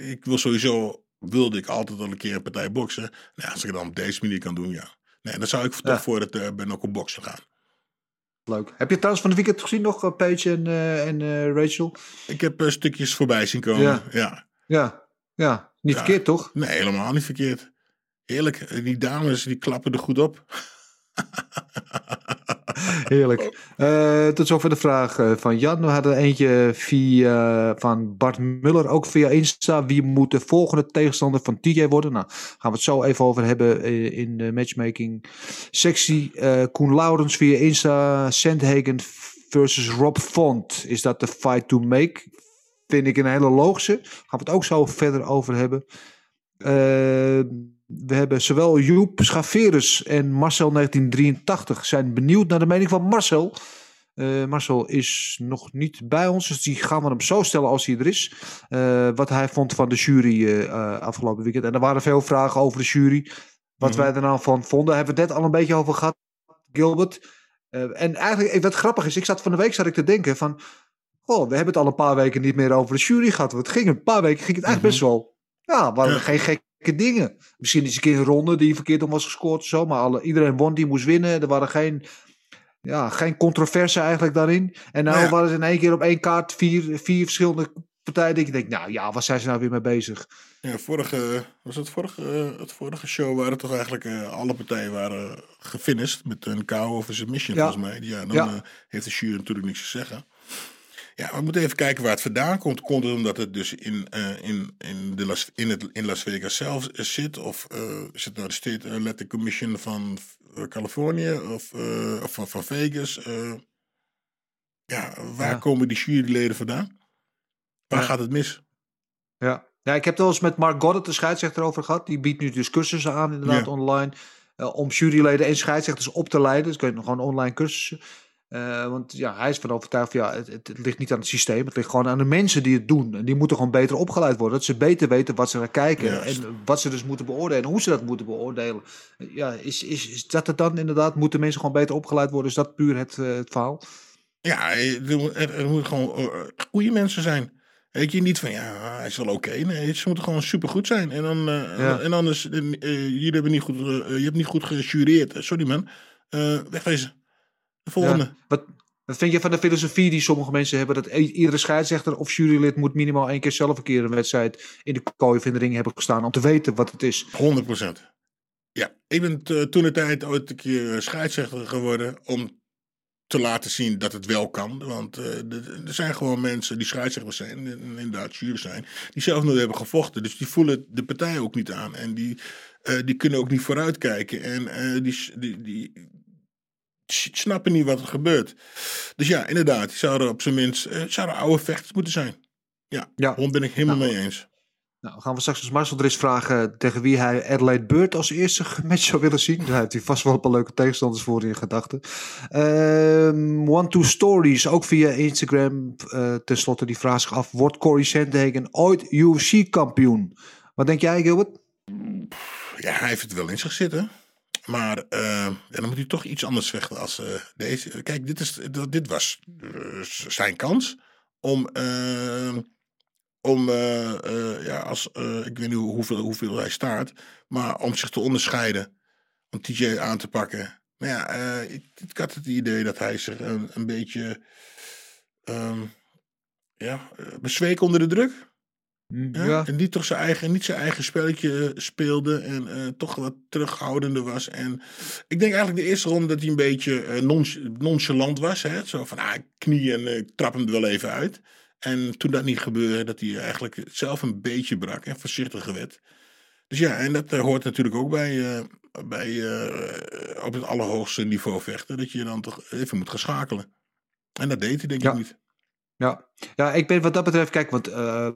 ik wil sowieso, wilde ik altijd al een keer een partij boksen. Nou, als ik het dan op deze manier kan doen, ja. Nee, dan zou ik toch voor het uh, Benokkel boksen gaan. Leuk. Heb je trouwens van de weekend gezien nog, Paige en, en Rachel? Ik heb stukjes voorbij zien komen. Ja. Ja, ja. Niet Ja. verkeerd toch? Nee, helemaal niet verkeerd. Heerlijk. Die dames, die klappen er goed op. Heerlijk. Eh, tot zover de vraag eh, van Jan. We hadden eentje via, van Bart Muller, ook via Insta. Wie moet de volgende tegenstander van TJ worden? Nou, gaan we het zo even over hebben eh, in de matchmaking sectie. Koen Laurens via Insta. Sandhagen versus Rob Font. Is dat de fight to make? Vind ik een hele logische. Gaan we het ook zo verder over hebben. Eh, we hebben zowel Joep Schaverus en Marcel 1983 zijn benieuwd naar de mening van Marcel. Eh, Marcel is nog niet bij ons, dus die gaan we hem zo stellen als hij er is. Eh, wat hij vond van de jury eh, afgelopen weekend. En er waren veel vragen over de jury. Wat Mhm. wij er nou van vonden. Hebben we het net al een beetje over gehad, Gilbert. En eigenlijk, wat grappig is, ik zat van de week zat ik te denken van... Oh, we hebben het al een paar weken niet meer over de jury gehad. Want het ging een paar weken ging het eigenlijk best wel... Ja, waren Ja. geen gekke dingen. Misschien is een keer een ronde die verkeerd om was gescoord zo. Maar alle, iedereen won, die moest winnen. Er waren geen, ja, geen controverse eigenlijk daarin. En nou ja. waren ze in één keer op één kaart vier, vier verschillende partijen. Dat je denkt, nou ja, waar zijn ze nou weer mee bezig? Ja, vorige, was het vorige, het vorige show waren toch eigenlijk eh, alle partijen waren gefinished met een KO of een submission Ja. volgens mij. Ja, dan Ja. eh, heeft de jury natuurlijk niks te zeggen. Ja, we moeten even kijken waar het vandaan komt. Komt het omdat het dus in, eh, in, in, de Las, in, het, in Las Vegas zelf eh, zit? Of eh, is het nou de State Athletic Commission van eh, Californië of, eh, of van, van Vegas? Eh, ja, waar Ja. komen die juryleden vandaan? Waar Ja. gaat het mis? Ja. ja, ik heb het wel eens met Mark Goddard, de scheidsrechter, over gehad. Die biedt nu dus cursussen aan, inderdaad, Ja. online. eh, om juryleden en scheidsrechters op te leiden. Dus kun je nog gewoon online cursussen. Eh, want ja, hij is van overtuigd, van, ja, het, het, ligt niet aan het systeem. Het ligt gewoon aan de mensen die het doen. En die moeten gewoon beter opgeleid worden. Dat ze beter weten wat ze naar kijken. Juist. En wat ze dus moeten beoordelen. En hoe ze dat moeten beoordelen. Ja, is, is, is dat het dan inderdaad? Moeten mensen gewoon beter opgeleid worden? Is dat puur het, het verhaal? Ja, er, moet- moeten gewoon eh, goede mensen zijn. Weet je, niet van ja, hij is wel oké. Nee, ze moeten gewoon supergoed zijn. En dan, Ja. en anders, jullie hebben niet goed, je hebt niet goed gejureerd. Sorry man, wegwezen. De volgende. Ja. Wat, wat vind je van de filosofie die sommige mensen hebben? Dat iedere scheidsrechter of jurylid moet minimaal één keer zelf een keer een wedstrijd in de kooi of in de ring hebben gestaan om te weten wat het is. 100 procent. Ja, ik ben toen de tijd ooit een keer scheidsrechter geworden om te laten zien dat het wel kan. Want eh, er zijn gewoon mensen die scheidsrechters zijn, en inderdaad jury zijn, die zelf nooit hebben gevochten. Dus die voelen de partij ook niet aan. En die, eh, die kunnen ook niet vooruitkijken. En eh, die, die, die snappen niet wat er gebeurt. Dus ja, inderdaad, zouden op zijn minst eh, zouden oude vechters moeten zijn. Ja, Ja. daar ben ik helemaal Nou. mee eens. Nou, dan gaan we straks als Marcel er eens vragen tegen wie hij Adelaide Bird als eerste match zou willen zien. Daar heeft hij vast wel een paar leuke tegenstanders voor in gedachten. Ehm One Two Stories, ook via Instagram. eh Ten slotte die vraag zich af, wordt Corey Sandhagen ooit UFC-kampioen? Wat denk jij, Gilbert? Ja, hij heeft het wel in zich zitten. Maar uh, dan moet hij toch iets anders vechten als uh, deze. Kijk, dit, is, dit was uh, zijn kans om, om ja, als, ik weet niet hoeveel, hoeveel hij staat, maar om zich te onderscheiden. Om TJ aan te pakken. Maar ja, ik, ik, had het idee dat hij zich een, een beetje um, ja, bezweek onder de druk. Ja, ja. En die toch zijn eigen, niet zijn eigen spelletje eh, speelde en uh, toch wat terughoudender was. En ik denk eigenlijk de eerste ronde dat hij een beetje uh, nonchalant was. Hè? Zo van, ah, knie en ik trap hem er wel even uit. En toen dat niet gebeurde, dat hij eigenlijk zelf een beetje brak en voorzichtiger werd. Dus ja, en dat hoort natuurlijk ook bij, bij op het allerhoogste niveau vechten. Dat je dan toch even moet gaan schakelen. En dat deed hij denk ik niet. Ja. ja, ik ben wat dat betreft, kijk, want uh, uh,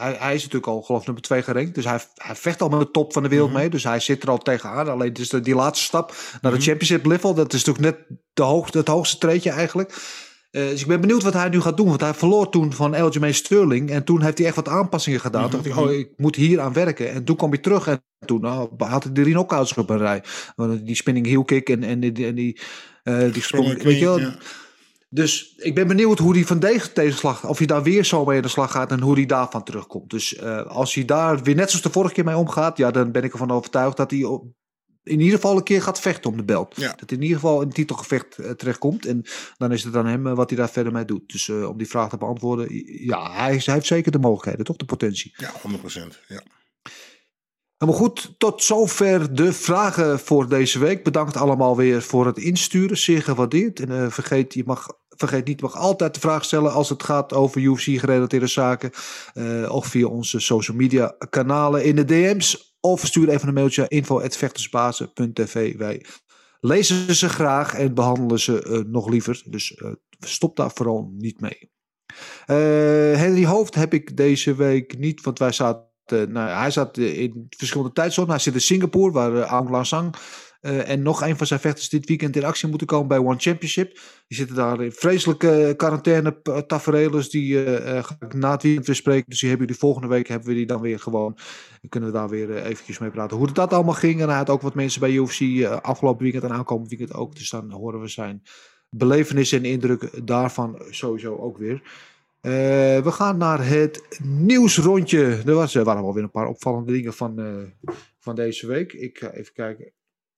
hij, hij, is natuurlijk al geloof nummer 2 gerankt. Dus hij, hij vecht al met de top van de wereld mm -hmm. mee. Dus hij zit er al tegenaan. Alleen dus de, die laatste stap naar mm -hmm. de championship level, dat is natuurlijk net de hoogste, het hoogste treetje eigenlijk. Uh, dus ik ben benieuwd wat hij nu gaat doen. Want hij verloor toen van Aljamain Sterling. En toen heeft hij echt wat aanpassingen gedaan. Mm -hmm. Toen dacht ik, oh, ik moet hier aan werken. En toen kwam hij terug. En toen nou, had hij drie knockouts op een rij. Die spinning heel kick en, en die, en die, die sprong. Weet je wel. Ja. Dus ik ben benieuwd hoe hij van deze tegenslag, of hij daar weer zo mee aan de slag gaat en hoe hij daarvan terugkomt. Dus uh, als hij daar weer net zoals de vorige keer mee omgaat, ja, dan ben ik ervan overtuigd dat hij op, in ieder geval een keer gaat vechten om de belt. Ja. Dat hij in ieder geval in een titelgevecht uh, terechtkomt. En dan is het aan hem uh, wat hij daar verder mee doet. Dus om die vraag te beantwoorden, ja, hij, hij, heeft zeker de mogelijkheden, toch de potentie. Ja, 100%. Ja. Helemaal goed, tot zover de vragen voor deze week. Bedankt allemaal weer voor het insturen, zeer gewaardeerd. En uh, vergeet, je mag, vergeet niet, mag altijd de vraag stellen als het gaat over UFC-gerelateerde zaken. Uh, of via onze social media kanalen in de DM's. Of stuur even een mailtje info.vechtersbazen.tv. Wij lezen ze graag en behandelen ze uh, nog liever. Dus stop daar vooral niet mee. Henry Hoofd heb ik deze week niet, want wij zaten nou, hij zat in verschillende tijdzones. Hij zit in Singapore, waar Aung Lang Sang uh, en nog een van zijn vechters dit weekend in actie moeten komen bij One Championship. Die zitten daar in vreselijke quarantaine tafereelen die ga ik na het weekend weer spreken. Dus die hebben jullie volgende week hebben we die dan weer gewoon. Dan kunnen we daar weer eventjes mee praten hoe dat allemaal ging. En hij had ook wat mensen bij UFC afgelopen weekend en aankomend weekend ook. Dus dan horen we zijn belevenissen en indrukken daarvan sowieso ook weer. Uh, we gaan naar het nieuwsrondje. Er, was, er waren wel weer een paar opvallende dingen van, uh, van deze week. Ik ga even kijken.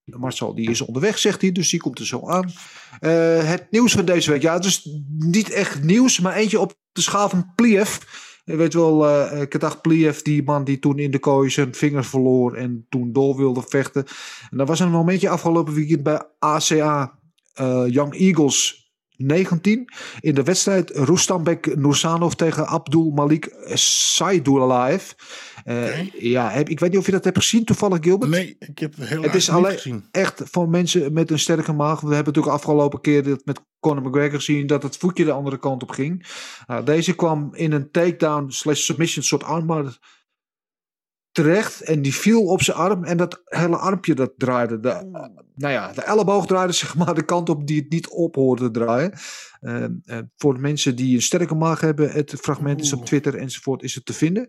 Marcel die is onderweg, zegt hij, dus die komt er zo aan. Uh, het nieuws van deze week. Ja, het is niet echt nieuws, maar eentje op de schaal van Pliev. Je weet wel, uh, Kadag Pliev, die man die toen in de kooi zijn vingers verloor en toen door wilde vechten. En er was een momentje afgelopen weekend bij ACA Young Eagles 19. In de wedstrijd Rustambek Nursanov tegen Abdul Malik Saidulaev. Okay. Ja, heb, ik weet niet of je dat hebt gezien toevallig, Gilbert. Nee, ik heb het heel Het is alleen gezien. echt voor mensen met een sterke maag. We hebben natuurlijk afgelopen keer dat met Conor McGregor gezien dat het voetje de andere kant op ging. Uh, deze kwam in een takedown slash submission soort armbar terecht en die viel op zijn arm en dat hele armpje dat draaide. De, nou ja, de elleboog draaide zeg maar de kant op die het niet op hoorde draaien. Uh, uh, voor de mensen die een sterke maag hebben, het fragment is op Twitter enzovoort is het te vinden.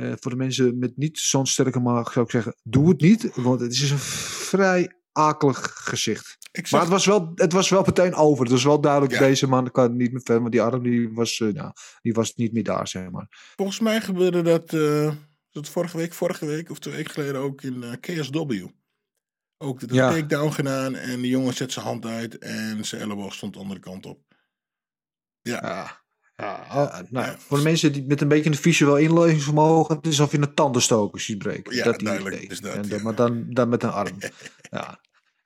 Uh, voor de mensen met niet zo'n sterke maag zou ik zeggen, doe het niet, want het is een vrij akelig gezicht. Maar het was, wel, het was wel meteen over. Het was wel duidelijk, ja. deze man kan niet meer verder, want die arm die was, nou, die was niet meer daar, zeg maar. Volgens mij gebeurde dat dat vorige week, vorige week of twee weken geleden ook in KSW. Ook de ja. takedown gedaan en de jongen zet zijn hand uit en zijn elleboog stond de andere kant op. Ja. ja. Ja, oh, nou. Voor de mensen die met een beetje een visueel inlevingsvermogen, het is alsof je een tandenstoker ziet breken. Ja, dat duidelijk is dat. En, ja. Maar dan, dan met een arm. ja.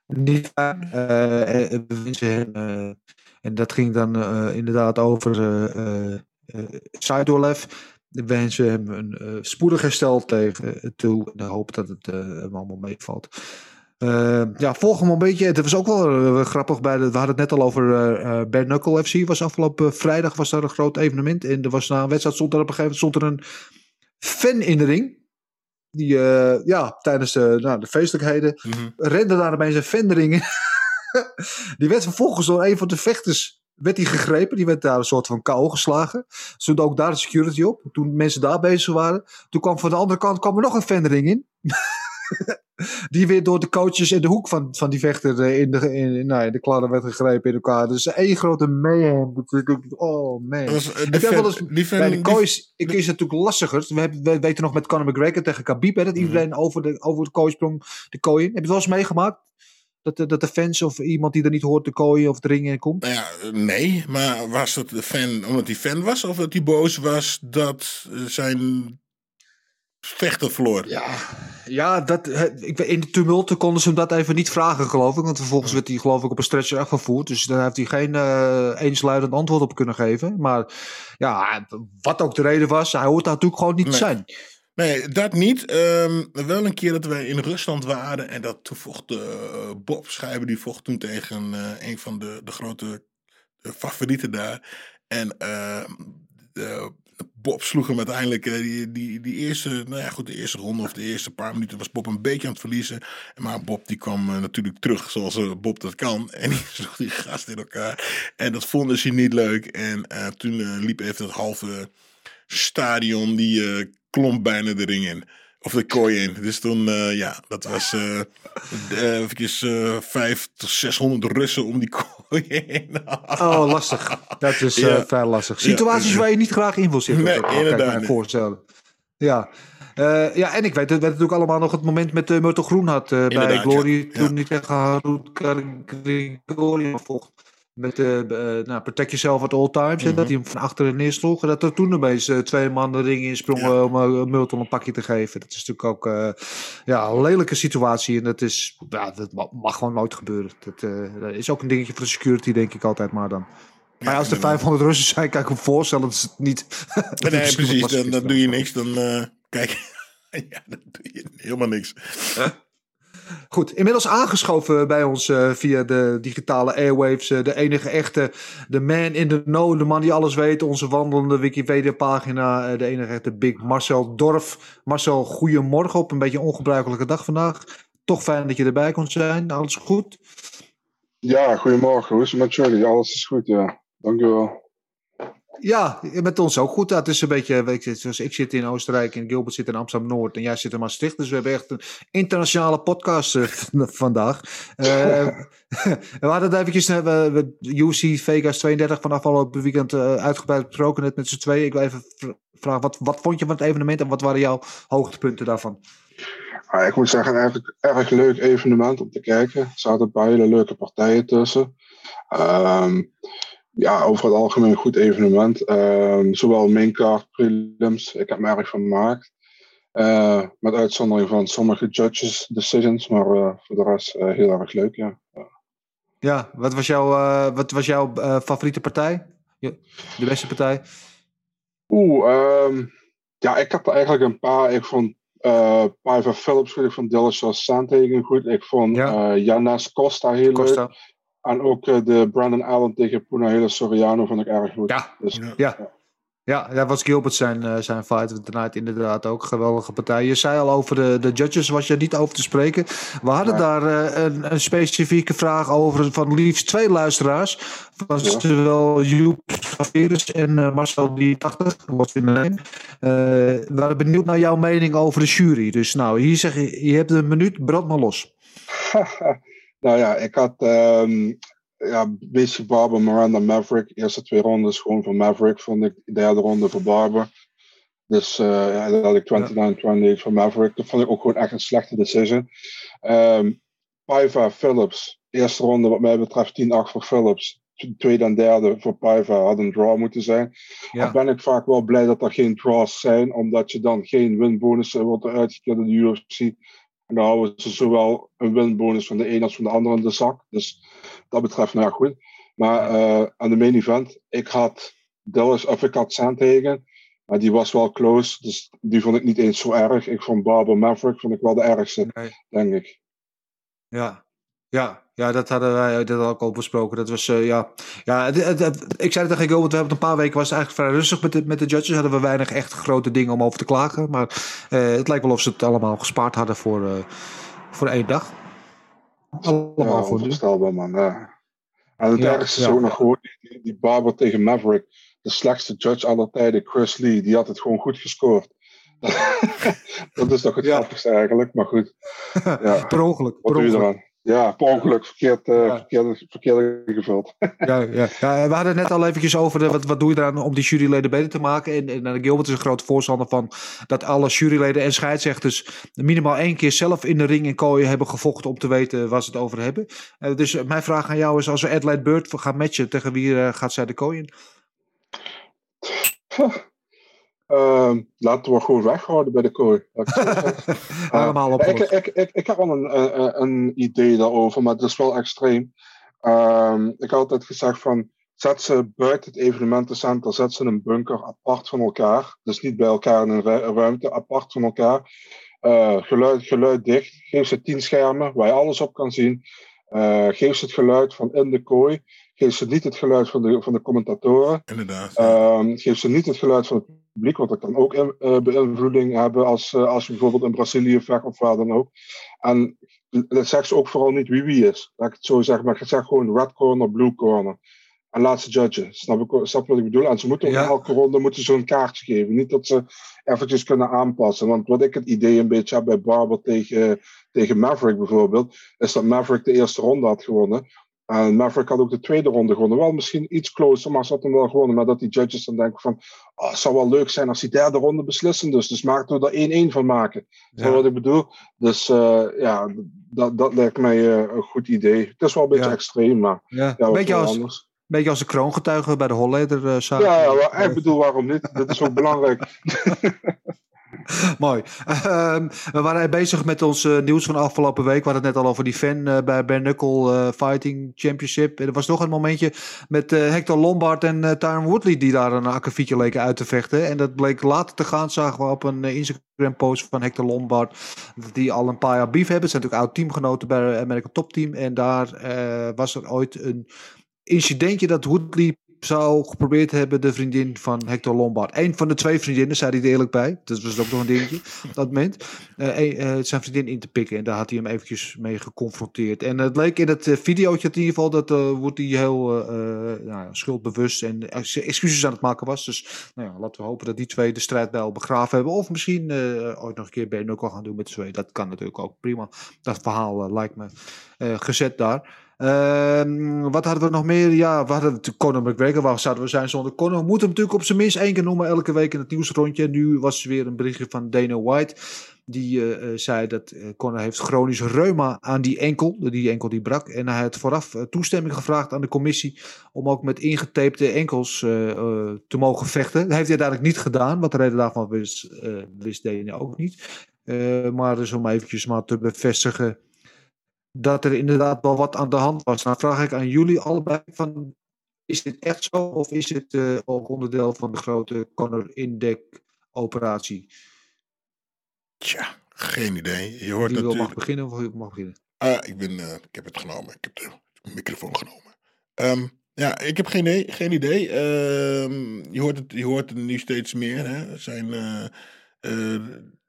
Niet uh, uh, en dat ging dan uh, inderdaad over uh, Saidolev we wensen hem een uh, spoedig herstel tegen toe. En hoop dat het uh, hem allemaal meevalt. Uh, ja, volg hem een beetje. Het was ook wel grappig. Bij de, we hadden het net al over uh, Bare Knuckle FC. Was afgelopen vrijdag was daar een groot evenement. En er was na een wedstrijd stond er op een gegeven moment stond er een fan in de ring. Die ja, tijdens de, nou, de feestelijkheden mm -hmm. rende daar bij zijn fan de ring. die werd vervolgens door een van de vechters werd hij gegrepen. Die werd daar een soort van kou geslagen. Stond ook daar de security op. Toen mensen daar bezig waren. Toen kwam van de andere kant kwam er nog een fanring in. die weer door de coaches in de hoek van, van die vechter eh, in de, in, in- nou, in de kladden werd gegrepen in elkaar. Dus één grote mayhem. Oh man. Dat was, eh, die fan- wel eens die fan- bij de koois ik is het natuurlijk lastiger. We, hebben, we weten nog met Conor McGregor tegen Khabib. Hè, dat Mhm. iedereen over, de, over de kooi sprong de kooi in. Heb je het wel eens meegemaakt? Dat de, dat de fans of iemand die er niet hoort de kooi of de ring in komt? Nou ja, nee, maar was het de fan omdat hij fan was of dat hij boos was dat eh, zijn vechter verloor? Ja, ja dat, ik, in de tumulten konden ze hem dat even niet vragen, geloof ik. Want vervolgens werd hij, geloof ik, op een stretcher afgevoerd. Dus daar heeft hij geen eh eensluidend antwoord op kunnen geven. Maar ja, wat ook de reden was, hij hoort daar natuurlijk gewoon niet te zijn. Nee, dat niet. Ehm, wel een keer dat wij in Rusland waren en dat toen vocht eh, Bob Schijber, die vocht toen tegen eh, een van de, de grote favorieten daar. En eh, de- Bob sloeg hem uiteindelijk, eh, die, die, die eerste, nou ja goed, de eerste ronde of de eerste paar minuten was Bob een beetje aan het verliezen. Maar Bob die kwam eh, natuurlijk terug zoals eh, Bob dat kan. En die sloeg die gast in elkaar. En dat vonden ze niet leuk. En toen liep even het halve stadion, die klom bijna de ring in. Of de kooi in. Dus toen, eh, ja, dat was eh, eventjes vijf tot 600 Russen om die kooi heen. Oh, lastig. Dat is Ja. vrij lastig. Situaties Ja. waar je niet graag in wil zitten. Nee, dat kan ik me inderdaad voorstellen. Ja. Ja, en ik weet, het werd natuurlijk allemaal nog het moment met uh, Myrtle Groen had bij Inderdaad, Glory. ja. Toen Ja. niet tegen Harut Grigorian vocht. Met eh, b- eh, nou, Protect Yourself at All Times. Mhm. dat hij hem van achteren neersloeg. En dat er toen opeens eh, twee man de ring insprongen Ja. om uh, Myrtle een pakje te geven. Dat is natuurlijk ook eh, ja, een lelijke situatie. En dat, is, ja, dat ma- mag gewoon nooit gebeuren. Dat, eh, dat is ook een dingetje voor de security, denk ik altijd maar dan. Maar als er inderdaad. 500 Russen zijn, kan ik me voorstellen dat ze het niet. Nee, precies. Dan, dan doe je niks. Dan, eh, kijk, ja, dan doe je helemaal niks. Goed, inmiddels aangeschoven bij ons eh, via de digitale airwaves. eh, de enige echte, de man in the know, de man die alles weet. Onze wandelende Wikipedia-pagina. eh, de enige echte Big Marcel Dorf. Marcel, goedemorgen op een beetje ongebruikelijke dag vandaag. Toch fijn dat je erbij kon zijn. Alles goed? Ja, goedemorgen. Hoe is het met jullie? Alles is goed, ja. Dankjewel. Ja, met ons ook goed. Het is een beetje, weet je, zoals ik zit in Oostenrijk en Gilbert zit in Amsterdam-Noord en jij zit in Maastricht. Dus we hebben echt een internationale podcast eh, vandaag. Eh, we hadden het eventjes, eh, we, we, UC Vegas 32 van afgelopen weekend uitgebreid besproken net met z'n tweeën. Ik wil even vr- vragen, wat, wat vond je van het evenement en wat waren jouw hoogtepunten daarvan? Ah, ik moet zeggen, eigenlijk een erg leuk evenement om te kijken. Er zaten een paar hele leuke partijen tussen. Ehm, ja, over het algemeen een goed evenement. Ehm, zowel maincard, prelims. Ik heb me erg vermaakt. Eh met uitzondering van sommige judges decisions. Maar eh, voor de rest eh, heel erg leuk, ja. Ja, wat was jouw, eh, wat was jouw favoriete partij? De beste partij? Oeh, ehm, ja, ik heb er eigenlijk een paar. Ik vond eh Paiva Phillips goed. Ik vond Dillashaw Sandhagen goed. Ik vond Ja. Janas Costa heel leuk. En ook eh, de Brandon Allen tegen Punahele Soriano vond ik erg goed. Ja, Dus, Ja. Ja, dat was Gilbert zijn, eh, zijn fight of the night inderdaad ook. Geweldige partij. Je zei al over de, de judges, was je niet over te spreken. We hadden Ja. daar eh, een, een specifieke vraag over van liefst twee luisteraars. Van Ja. zowel Joep Savirus en eh, Marcel die 80, wat in de. Eh, we waren benieuwd naar jouw mening over de jury. Dus nou, hier zeg je, je hebt een minuut, brand maar los. nou ja, ik had ehm ja, beetje Barber, Miranda, Maverick. Eerste twee rondes gewoon voor Maverick, vond ik. De derde ronde voor Barber. Dus eh ja, dat had ik 29-28 voor Maverick. Dat vond ik ook gewoon echt een slechte decision. Ehm Paiva, Phillips. Eerste ronde wat mij betreft 10-8 voor Phillips. Tweede en derde voor Paiva had een draw moeten zijn. Ja. Dan ben ik vaak wel blij dat er geen draws zijn, omdat je dan geen winbonussen wordt uitgekeerd in de UFC. En dan houden ze zowel een winbonus van de een als van de ander in de zak. Dus dat betreft, nou ja, goed. Maar eh, aan de main event, ik had Dallas, of ik had Sandhagen. Maar die was wel close, dus die vond ik niet eens zo erg. Ik vond Barber Maverick vond ik wel de ergste, denk ik. Ja, ja, ja, dat hadden wij dat hadden we ook al besproken. Dat was, eh, ja, ja het, het- het- ik zei het tegen Gilbert, we hebben het een paar weken was het eigenlijk vrij rustig met de, met de judges. Hadden we weinig echt grote dingen om over te klagen. Maar eh, het lijkt wel of ze het allemaal gespaard hadden voor, eh, voor één dag. Allemaal Ja, voor onvoorstelbaar, man. Ja. En het Ja, ergste is ja. ook nog gewoon die, Barber tegen Maverick. De slechtste judge aller tijden, Chris Lee, die had het gewoon goed gescoord. dat is toch het Ja. grappigste eigenlijk, maar goed. Ja, Per ongeluk. wat Per ongeluk. Ja, per ongeluk, verkeerd, eh, Ja. verkeerd, verkeerd ingevuld. Ja, ja. ja, we hadden het net al eventjes over de, wat, wat doe je eraan om die juryleden beter te maken. En, en eh, Gilbert is een groot voorstander van dat alle juryleden en scheidsrechters minimaal één keer zelf in de ring en kooi hebben gevochten om te weten waar ze het over hebben. Eh, dus mijn vraag aan jou is, als we Adelaide Bird gaan matchen, tegen wie eh, gaat zij de kooi in? Ehm, laten we gewoon weghouden bij de kooi. zeggen. Eh, Allemaal ik, ik, ik, ik heb wel een, een, een idee daarover, maar het is wel extreem. Ehm, ik had altijd gezegd van, zet ze buiten het evenementencentrum, zet ze in een bunker apart van elkaar. Dus niet bij elkaar in een ru- ruimte, apart van elkaar. Eh, geluid, geluid dicht. Geef ze tien schermen waar je alles op kan zien. Eh, geef ze het geluid van in de kooi. Geef ze niet het geluid van de, van de commentatoren. Inderdaad. Ehm, geef ze niet het geluid van het publiek, want dat kan ook in- eh, beïnvloeding hebben als, eh, als je bijvoorbeeld in Brazilië vecht of waar dan ook. En dat zegt ze ook vooral niet wie wie is. Laat ik het zo zeggen, maar zeg gewoon red corner, blue corner. En laat ze judgen. Snap, ik, snap je wat ik bedoel? En ze moeten Ja. in elke ronde moeten ze een kaartje geven. Niet dat ze eventjes kunnen aanpassen. Want wat ik het idee een beetje heb bij Barber tegen, tegen Maverick bijvoorbeeld, is dat Maverick de eerste ronde had gewonnen. En Maverick had ook de tweede ronde gewonnen. Wel misschien iets closer, maar ze had hem wel gewonnen. Maar dat die judges dan denken van... Oh, het zou wel leuk zijn als die derde ronde beslissen. Dus, dus maakten we er 1-1 van maken. Wat ik bedoel. Dus eh, ja, dat, dat lijkt mij eh, een goed idee. Het is wel een beetje Ja. extreem, maar Ja, ja, wat beetje, als, anders. beetje als de kroongetuigen bij de Holleder zaak. Ja, ja, maar ik bedoel, waarom niet? Dat is ook belangrijk. Mooi. Ehm, we waren bezig met ons eh, nieuws van afgelopen week. We hadden het net al over die fan eh, bij Bare Knuckle eh, Fighting Championship. En er was nog een momentje met Hector Lombard en Tyron Woodley die daar een akkefietje leken uit te vechten. En dat bleek later te gaan, zagen we op een Instagram post van Hector Lombard. Die al een paar jaar beef hebben. Het zijn natuurlijk oud teamgenoten bij American Top Team. En daar was er ooit een incidentje dat Woodley zou geprobeerd hebben de vriendin van Hector Lombard. Eén van de twee vriendinnen, zei hij er eerlijk bij. Dat was ook nog een dingetje op dat moment. Eh, een- eh, zijn vriendin in te pikken. En daar had hij hem eventjes mee geconfronteerd. En het leek in het eh, videootje in ieder geval dat uh, Woody heel eh, eh, nou, schuldbewust en ex- excuses aan het maken was. Dus nou ja, laten we hopen dat die twee de strijd wel begraven hebben. Of misschien eh, ooit nog een keer Ben ook al gaan doen met twee. Dat kan natuurlijk ook prima. Dat verhaal eh, lijkt me eh, gezet daar. Ehm, wat hadden we nog meer? Ja, we hadden Conor McGregor. Waar zouden we zijn zonder Conor? We moeten hem natuurlijk op zijn minst één keer noemen elke week in het nieuwsrondje. Nu was er weer een berichtje van Dana White. Die eh, eh, zei dat eh, Conor heeft chronisch reuma aan die enkel. Die enkel die brak. En hij had vooraf toestemming gevraagd aan de commissie. Om ook met ingetapte enkels te mogen vechten. Dat heeft hij uiteindelijk niet gedaan. Wat de reden daarvan wist, wist Dana ook niet. Maar dus om eventjes maar te bevestigen dat er inderdaad wel wat aan de hand was. Nou vraag ik aan jullie allebei van, is dit echt zo of is het eh, ook onderdeel van de grote Conor Indek operatie? Tja, geen idee. Je hoort Wie wil natuurlijk... mag beginnen of ik mag beginnen? Ah, ik, ben, eh, ik heb het genomen. Ik heb de microfoon genomen. Ehm, ja, ik heb geen idee. Geen idee. Ehm, je, hoort het, je hoort het nu steeds meer. Hè? Er Zijn,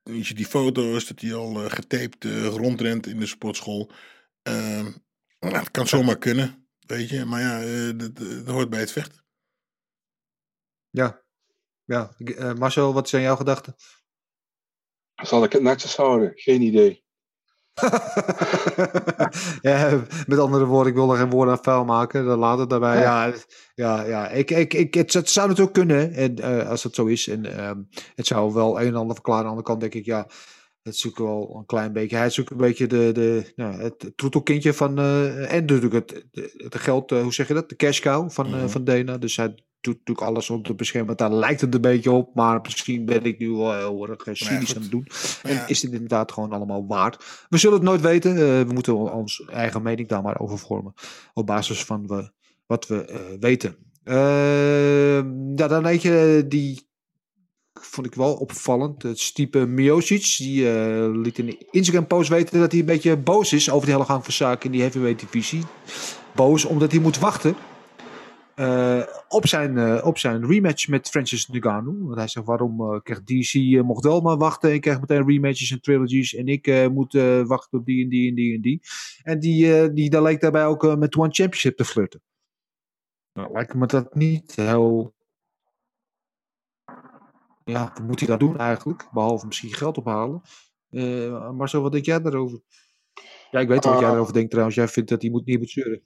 je ziet die foto's dat hij al getaped rondrent in de sportschool. Ehm, nou, het kan zomaar kunnen, weet je. Maar ja, eh, dat, dat hoort bij het vechten. Ja, ja. Eh, Marcel, wat zijn jouw gedachten? Zal ik het netjes houden? Geen idee. ja, met andere woorden, ik wil er geen woorden aan vuil maken. Dan laat het daarbij. Ja, ja, ja. Ik, ik, ik, het, het zou natuurlijk kunnen. En, eh, als dat zo is. En ehm, het zou wel een en ander verklaren. Aan de andere kant denk ik, ja. Het is natuurlijk wel een klein beetje. Hij is ook een beetje de, de, nou, het troetelkindje van. eh, en natuurlijk het, het, geld, eh, hoe zeg je dat? De cash cow van, eh, van Dana. Dus hij doet natuurlijk alles om te beschermen. Daar lijkt het een beetje op. Maar misschien ben ik nu wel heel erg cynisch aan het doen. En is dit inderdaad gewoon allemaal waard? We zullen het nooit weten. We moeten ons eigen mening daar maar over vormen. Op basis van we, wat we weten. Eh, ja, dan eentje die vond ik wel opvallend. Het is type Miocic. Die eh, liet in de Instagram post weten dat hij een beetje boos is over de hele gang van zaken in die heavyweight divisie. Boos omdat hij moet wachten eh, op, zijn, eh, op zijn rematch met Francis Ngannou. Want hij zegt, waarom krijgt DC mocht wel maar wachten en krijgt meteen rematches en trilogies. En ik moet wachten op die en die en die en die. En die, die daar leek daarbij ook met One Championship te flirten. Nou, lijkt me dat niet heel... Ja, wat moet hij dat doen eigenlijk? Behalve misschien geld ophalen. Eh Marcel, wat denk jij daarover? Ja, ik weet wat jij Ah. erover denkt trouwens. Jij vindt dat hij moet, niet moet zeuren.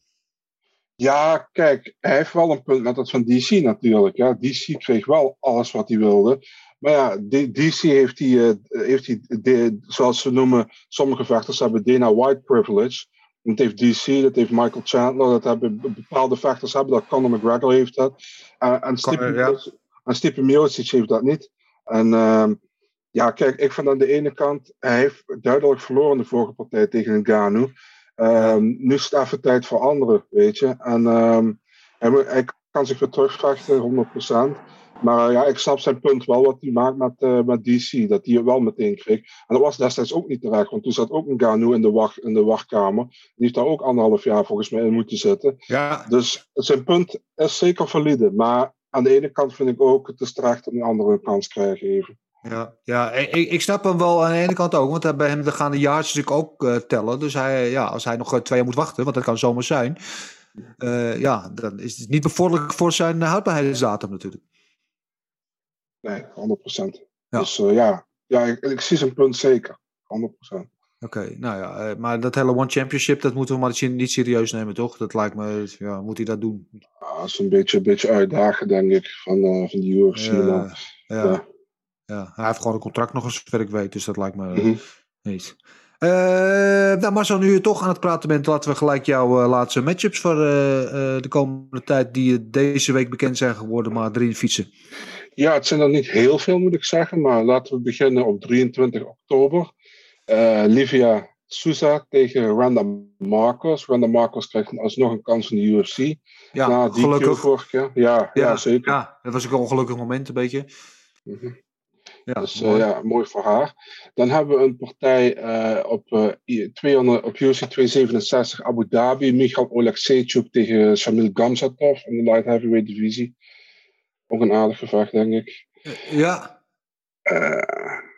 Ja, kijk, hij heeft wel een punt met dat van DC natuurlijk. Ja. DC kreeg wel alles wat hij wilde. Maar ja, DC heeft die, eh, heeft die de, zoals ze noemen, sommige vechters hebben Dana White privilege. Dat heeft DC, dat heeft Michael Chandler, dat hebben be- bepaalde vechters hebben dat. Conor McGregor heeft dat. Eh, en Conor, ja. En Stipe Miocic heeft dat niet. En ehm, ja, kijk, ik vind aan de ene kant, hij heeft duidelijk verloren de vorige partij tegen Ngannou. Ehm, nu is het even tijd voor anderen, weet je. En ehm, hij, kan zich weer terugvechten, 100%. Maar eh, ja, ik snap zijn punt wel wat hij maakt met, eh, met DC. Dat hij het wel meteen kreeg. En dat was destijds ook niet terecht. Want toen zat ook een Ganu in de, wacht, in de wachtkamer. Die heeft daar ook anderhalf jaar volgens mij in moeten zitten. Ja, Dus zijn punt is zeker valide. Maar aan de ene kant vind ik ook, het is terecht dat een andere kans krijgen even. Ja, ja ik, ik snap hem wel aan de ene kant ook. Want bij hem de gaan de jaartjes natuurlijk ook eh, tellen. Dus hij, ja, als hij nog eh, twee jaar moet wachten, want dat kan zomaar zijn. eh, ja, dan is het niet bevorderlijk voor zijn houdbaarheidsdatum natuurlijk. Nee, 100%. Ja. Dus ja, ja ik, ik zie zijn punt zeker. 100%. Oké, nou ja, eh, maar dat hele One Championship, dat moeten we maar niet- serieus nemen, toch? Dat lijkt me, ja, moet hij dat doen? Ja, dat is een beetje, een beetje uitdagen, denk ik, van, eh, van de UFC. Ja, maar, ja, ja. hij heeft gewoon een contract nog eens, zover ik weet, dus dat lijkt me eh, Mhm. niet. Eh nou, Marcel, nu je toch aan het praten bent, laten we gelijk jouw laatste matchups voor de komende tijd, die deze week bekend zijn geworden, maar erin fietsen. Ja, het zijn er niet heel veel, moet ik zeggen. Maar laten we beginnen op 23 oktober. Eh, Livia Souza tegen Randa Marcos. Randa Marcos krijgt alsnog een kans in de UFC. Ja, Na die gelukkig. vorige keer. Ja, ja, zeker. Ja, dat was ook een ongelukkig moment, een beetje. Mhm. Ja, Dus eh, mooi. ja, mooi voor haar. Dan hebben we een partij eh, op, I- 200, op UFC 267 Abu Dhabi. Michal Oleksiejczuk tegen Shamil Gamzatov in de light heavyweight divisie. Ook een aardig gevecht, denk ik. ja,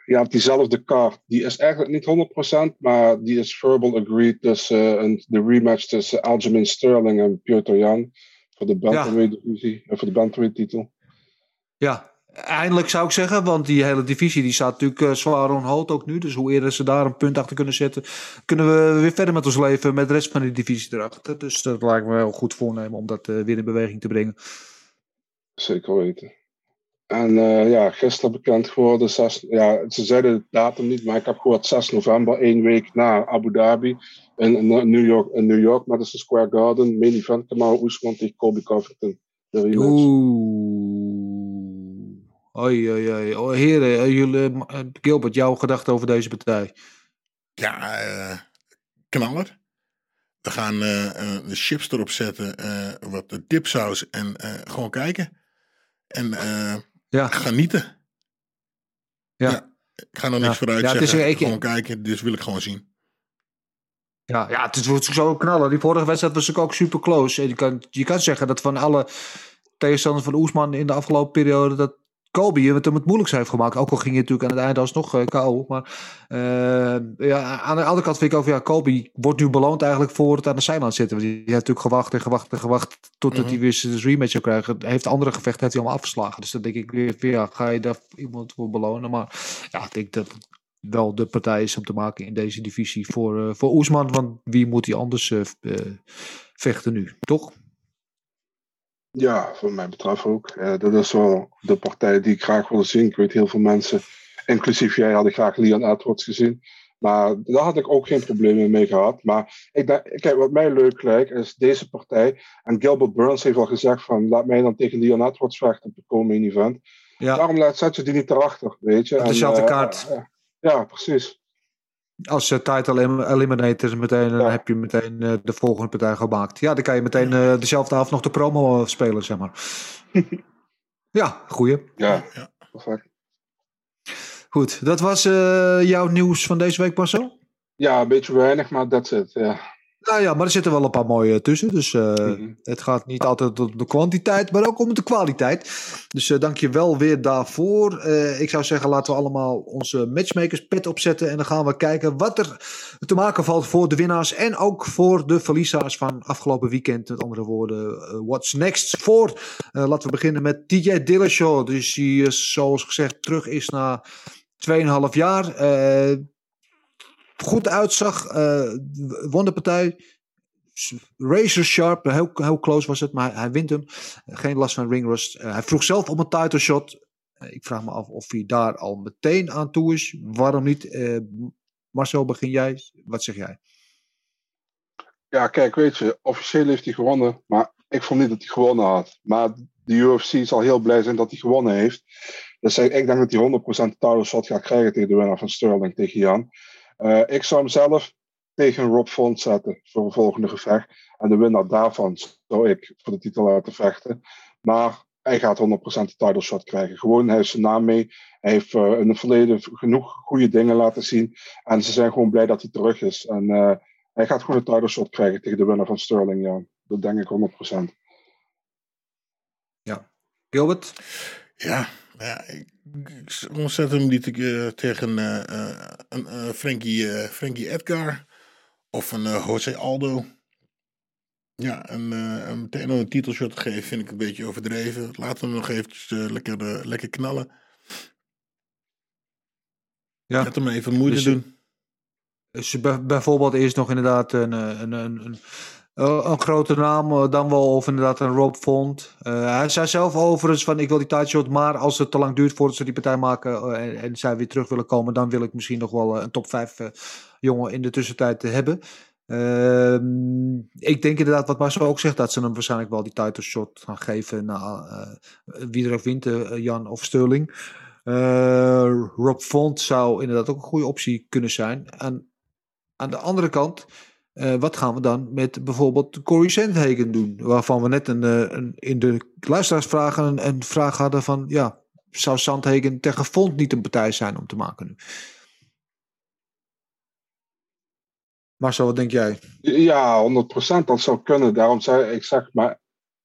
Ja, diezelfde kaart. Die is eigenlijk niet 100%, maar die is verbal agreed tussen eh, een- de rematch tussen Aljamain Sterling en Piotr Jan voor de bantamweight divisie, eh, voor de bantamweight titel. Ja, eindelijk zou ik zeggen, want die hele divisie die staat natuurlijk eh, zwaar on hold ook nu. Dus hoe eerder ze daar een punt achter kunnen zetten, kunnen we weer verder met ons leven met de rest van die divisie erachter. Dus dat lijkt me wel goed voornemen om dat weer in beweging te brengen. Zeker weten. En eh, ja, gisteren bekend geworden, 6, ja, ze zeiden de datum niet, maar ik heb gehoord 6 november, één week na Abu Dhabi in, in New York, in New York, Madison Square Garden, main event, Kamaru Usman tegen Colby Covington. De rematch. Oeh. Oei, oei, oei. Oh, heren, eh, jullie, eh, Gilbert, jouw gedachten over deze partij? Ja, eh, knaller. We gaan eh, eh, de chips erop zetten, eh, wat dipsaus en eh, gewoon kijken. En eh, Ja, genieten. ja. Ja. Ik ga nog niks vooruit Ja, het is zeggen. een- Gewoon kijken, dus wil ik gewoon zien. Ja, ja, het wordt zo knallen. Die vorige wedstrijd was ook super close. En je kan, je kan zeggen dat van alle tegenstanders van Oesman in de afgelopen periode... dat Kobe het hem het moeilijkst heeft gemaakt. Ook al ging je natuurlijk aan het einde alsnog uh, KO. Maar uh, ja, aan de andere kant vind ik ook... Ja, Kobe wordt nu beloond eigenlijk voor het aan de zijlijn zitten. Want die heeft natuurlijk gewacht en gewacht en gewacht... totdat mm -hmm. hij weer zijn rematch zou krijgen. Hij heeft andere gevechten heeft hij allemaal afgeslagen. Dus dan denk ik weer... Ja, ga je daar iemand voor belonen? Maar ja, ik denk dat wel de partij is om te maken in deze divisie voor, uh, voor Oesman. Want wie moet hij anders vechten nu, toch? Ja, voor mij betreft ook. Uh, dat is wel de partij die ik graag wilde zien. Ik weet heel veel mensen, inclusief jij, hadden graag Leon Edwards gezien. Maar daar had ik ook geen problemen mee gehad. Maar ik denk, kijk, wat mij leuk lijkt, is deze partij. En Gilbert Burns heeft al gezegd van, laat mij dan tegen Leon Edwards vechten op de komende event. Ja. Waarom laat, zet je die niet erachter, weet je? Op dezelfde en, kaart. Ja, precies. Als uh, title eliminator meteen, ja. dan heb je meteen uh, de volgende partij gemaakt. Ja, dan kan je meteen uh, dezelfde avond nog de promo spelen, zeg maar. ja, goeie. Ja, ja. Goed, dat was uh, jouw nieuws van deze week, Marcel? Ja, een beetje weinig, maar that's it, ja. Nou ja, maar er zitten wel een paar mooie tussen. Dus uh, mm-hmm. het gaat niet altijd om de kwantiteit, maar ook om de kwaliteit. Dus uh, dank je wel weer daarvoor. Uh, ik zou zeggen, laten we allemaal onze matchmakers pet opzetten. En dan gaan we kijken wat er te maken valt voor de winnaars. En ook voor de verliezers van afgelopen weekend. Met andere woorden, what's next voor. laten we beginnen met DJ Dillashaw. Dus die, zoals gezegd, terug is na 2,5 jaar goed uitzag. Uh, won de partij. Razor sharp, heel, heel close was het, maar hij, wint hem. Geen last van ringrust. Uh, hij vroeg zelf om een title shot. Uh, ik vraag me af of hij daar al meteen aan toe is. Waarom niet? Marcel, begin jij. Wat zeg jij? Ja, kijk, weet je, officieel heeft hij gewonnen, maar ik vond niet dat hij gewonnen had. Maar de UFC zal heel blij zijn dat hij gewonnen heeft. Dus ik denk dat hij 100% title shot gaat krijgen tegen de winnaar van Sterling, tegen Jan. Uh, ik zou hem zelf tegen Rob Font zetten voor een volgende gevecht. En de winnaar daarvan zou ik voor de titel laten vechten. Maar hij gaat 100% de title shot krijgen. Gewoon, hij heeft zijn naam mee. Hij heeft uh, in het verleden genoeg goede dingen laten zien. En ze zijn gewoon blij dat hij terug is. En uh, hij gaat gewoon de title shot krijgen tegen de winnaar van Sterling. Ja. Dat denk ik 100%. Ja. Gilbert? Ja, ja, ik niet uh, tegen uh, een uh, Frankie, Frankie Edgar of een Jose Aldo. Ja, en meteen een titelshot geven vind ik een beetje overdreven. Laten we hem nog eventjes lekker, lekker knallen. Ja. Laat hem even moeite dus, doen. Dus bijvoorbeeld eerst nog inderdaad een, een, een, een een grote naam uh, dan wel, of inderdaad een Rob Font. Uh, hij zei zelf overigens van ik wil die tijdshot, maar als het te lang duurt voordat ze die partij maken en, en, zij weer terug willen komen, dan wil ik misschien nog wel een top 5 jongen in de tussentijd hebben. Ehm, ik denk inderdaad, wat Marcel ook zegt, dat ze hem waarschijnlijk wel die title shot gaan geven naar wie er ook wint, Jan of Sterling. Rob Font zou inderdaad ook een goede optie kunnen zijn. En aan de andere kant uh, wat gaan we dan met bijvoorbeeld Corey Sandhagen doen? Waarvan we net uh, een in de luisteraarsvragen een, een, vraag hadden van... Ja, zou Sandhagen tegen Font niet een partij zijn om te maken nu? Marcel, wat denk jij? Ja, 100% dat zou kunnen. Daarom zei ik, zeg maar,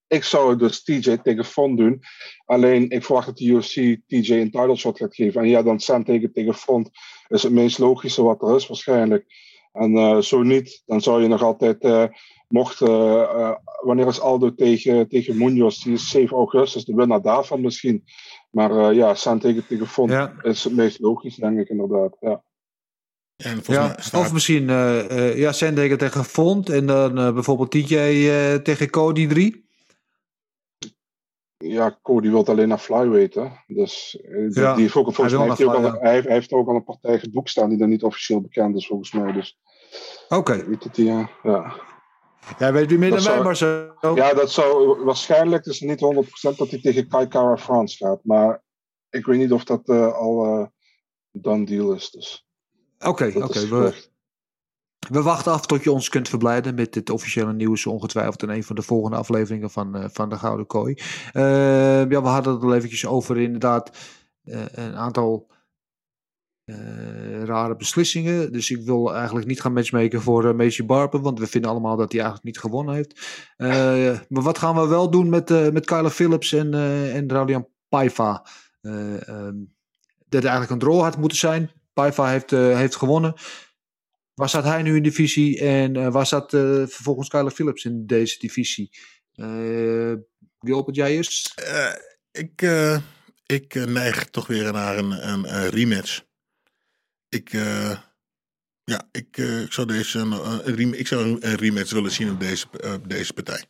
ik zou dus TJ tegen Font doen. Alleen ik verwacht dat de UFC TJ een title shot gaat geven. En ja, dan Sandhagen tegen Font is het meest logische wat er is waarschijnlijk. En uh, zo niet, dan zou je nog altijd, uh, mocht, uh, wanneer is Aldo tegen, tegen Munoz? Die is 7 augustus, de winnaar daarvan misschien. Maar ja, San tegen, tegen Font ja. is het meest logisch, denk ik inderdaad. Ja. En ja, staat... Of misschien uh, ja, Sandhagen tegen Font en dan uh, bijvoorbeeld TJ uh, tegen Cody 3. Ja, Cody wil alleen naar flyweight. Dus ja, die heeft ook, volgens hij, mij heeft hij, ook al, hij, hij, heeft ook al een partij geboekt staan die dan niet officieel bekend is volgens mij. Dus Oké. Okay. Ja, ja. Jij weet wie meer dan mij, Marcel. Ja, dat zou waarschijnlijk, dus niet 100% dat hij tegen Kai Kara France gaat. Maar ik weet niet of dat uh, al uh, done deal is. Dus. Oké, oké. Okay, we, we, wachten af tot je ons kunt verblijden met dit officiële nieuws. Ongetwijfeld in een van de volgende afleveringen van, uh, van de Gouden Kooi. ja, we hadden het al eventjes over inderdaad een aantal rare beslissingen. Dus ik wil eigenlijk niet gaan matchmaken voor uh, Macy. Want we vinden allemaal dat hij eigenlijk niet gewonnen heeft. Maar wat gaan we wel doen met, met Kyla Phillips en, en Raulian Paiva? Um, dat eigenlijk een draw had moeten zijn. Paiva heeft, heeft gewonnen. Waar staat hij nu in de divisie? En waar staat vervolgens Kyla Phillips in deze divisie? Gilbert, jij eerst? ik, ik neig toch weer naar een, een, een rematch ik, ja, ik, ik zou deze uh, een, ik zou een, rematch willen zien op deze, deze partij.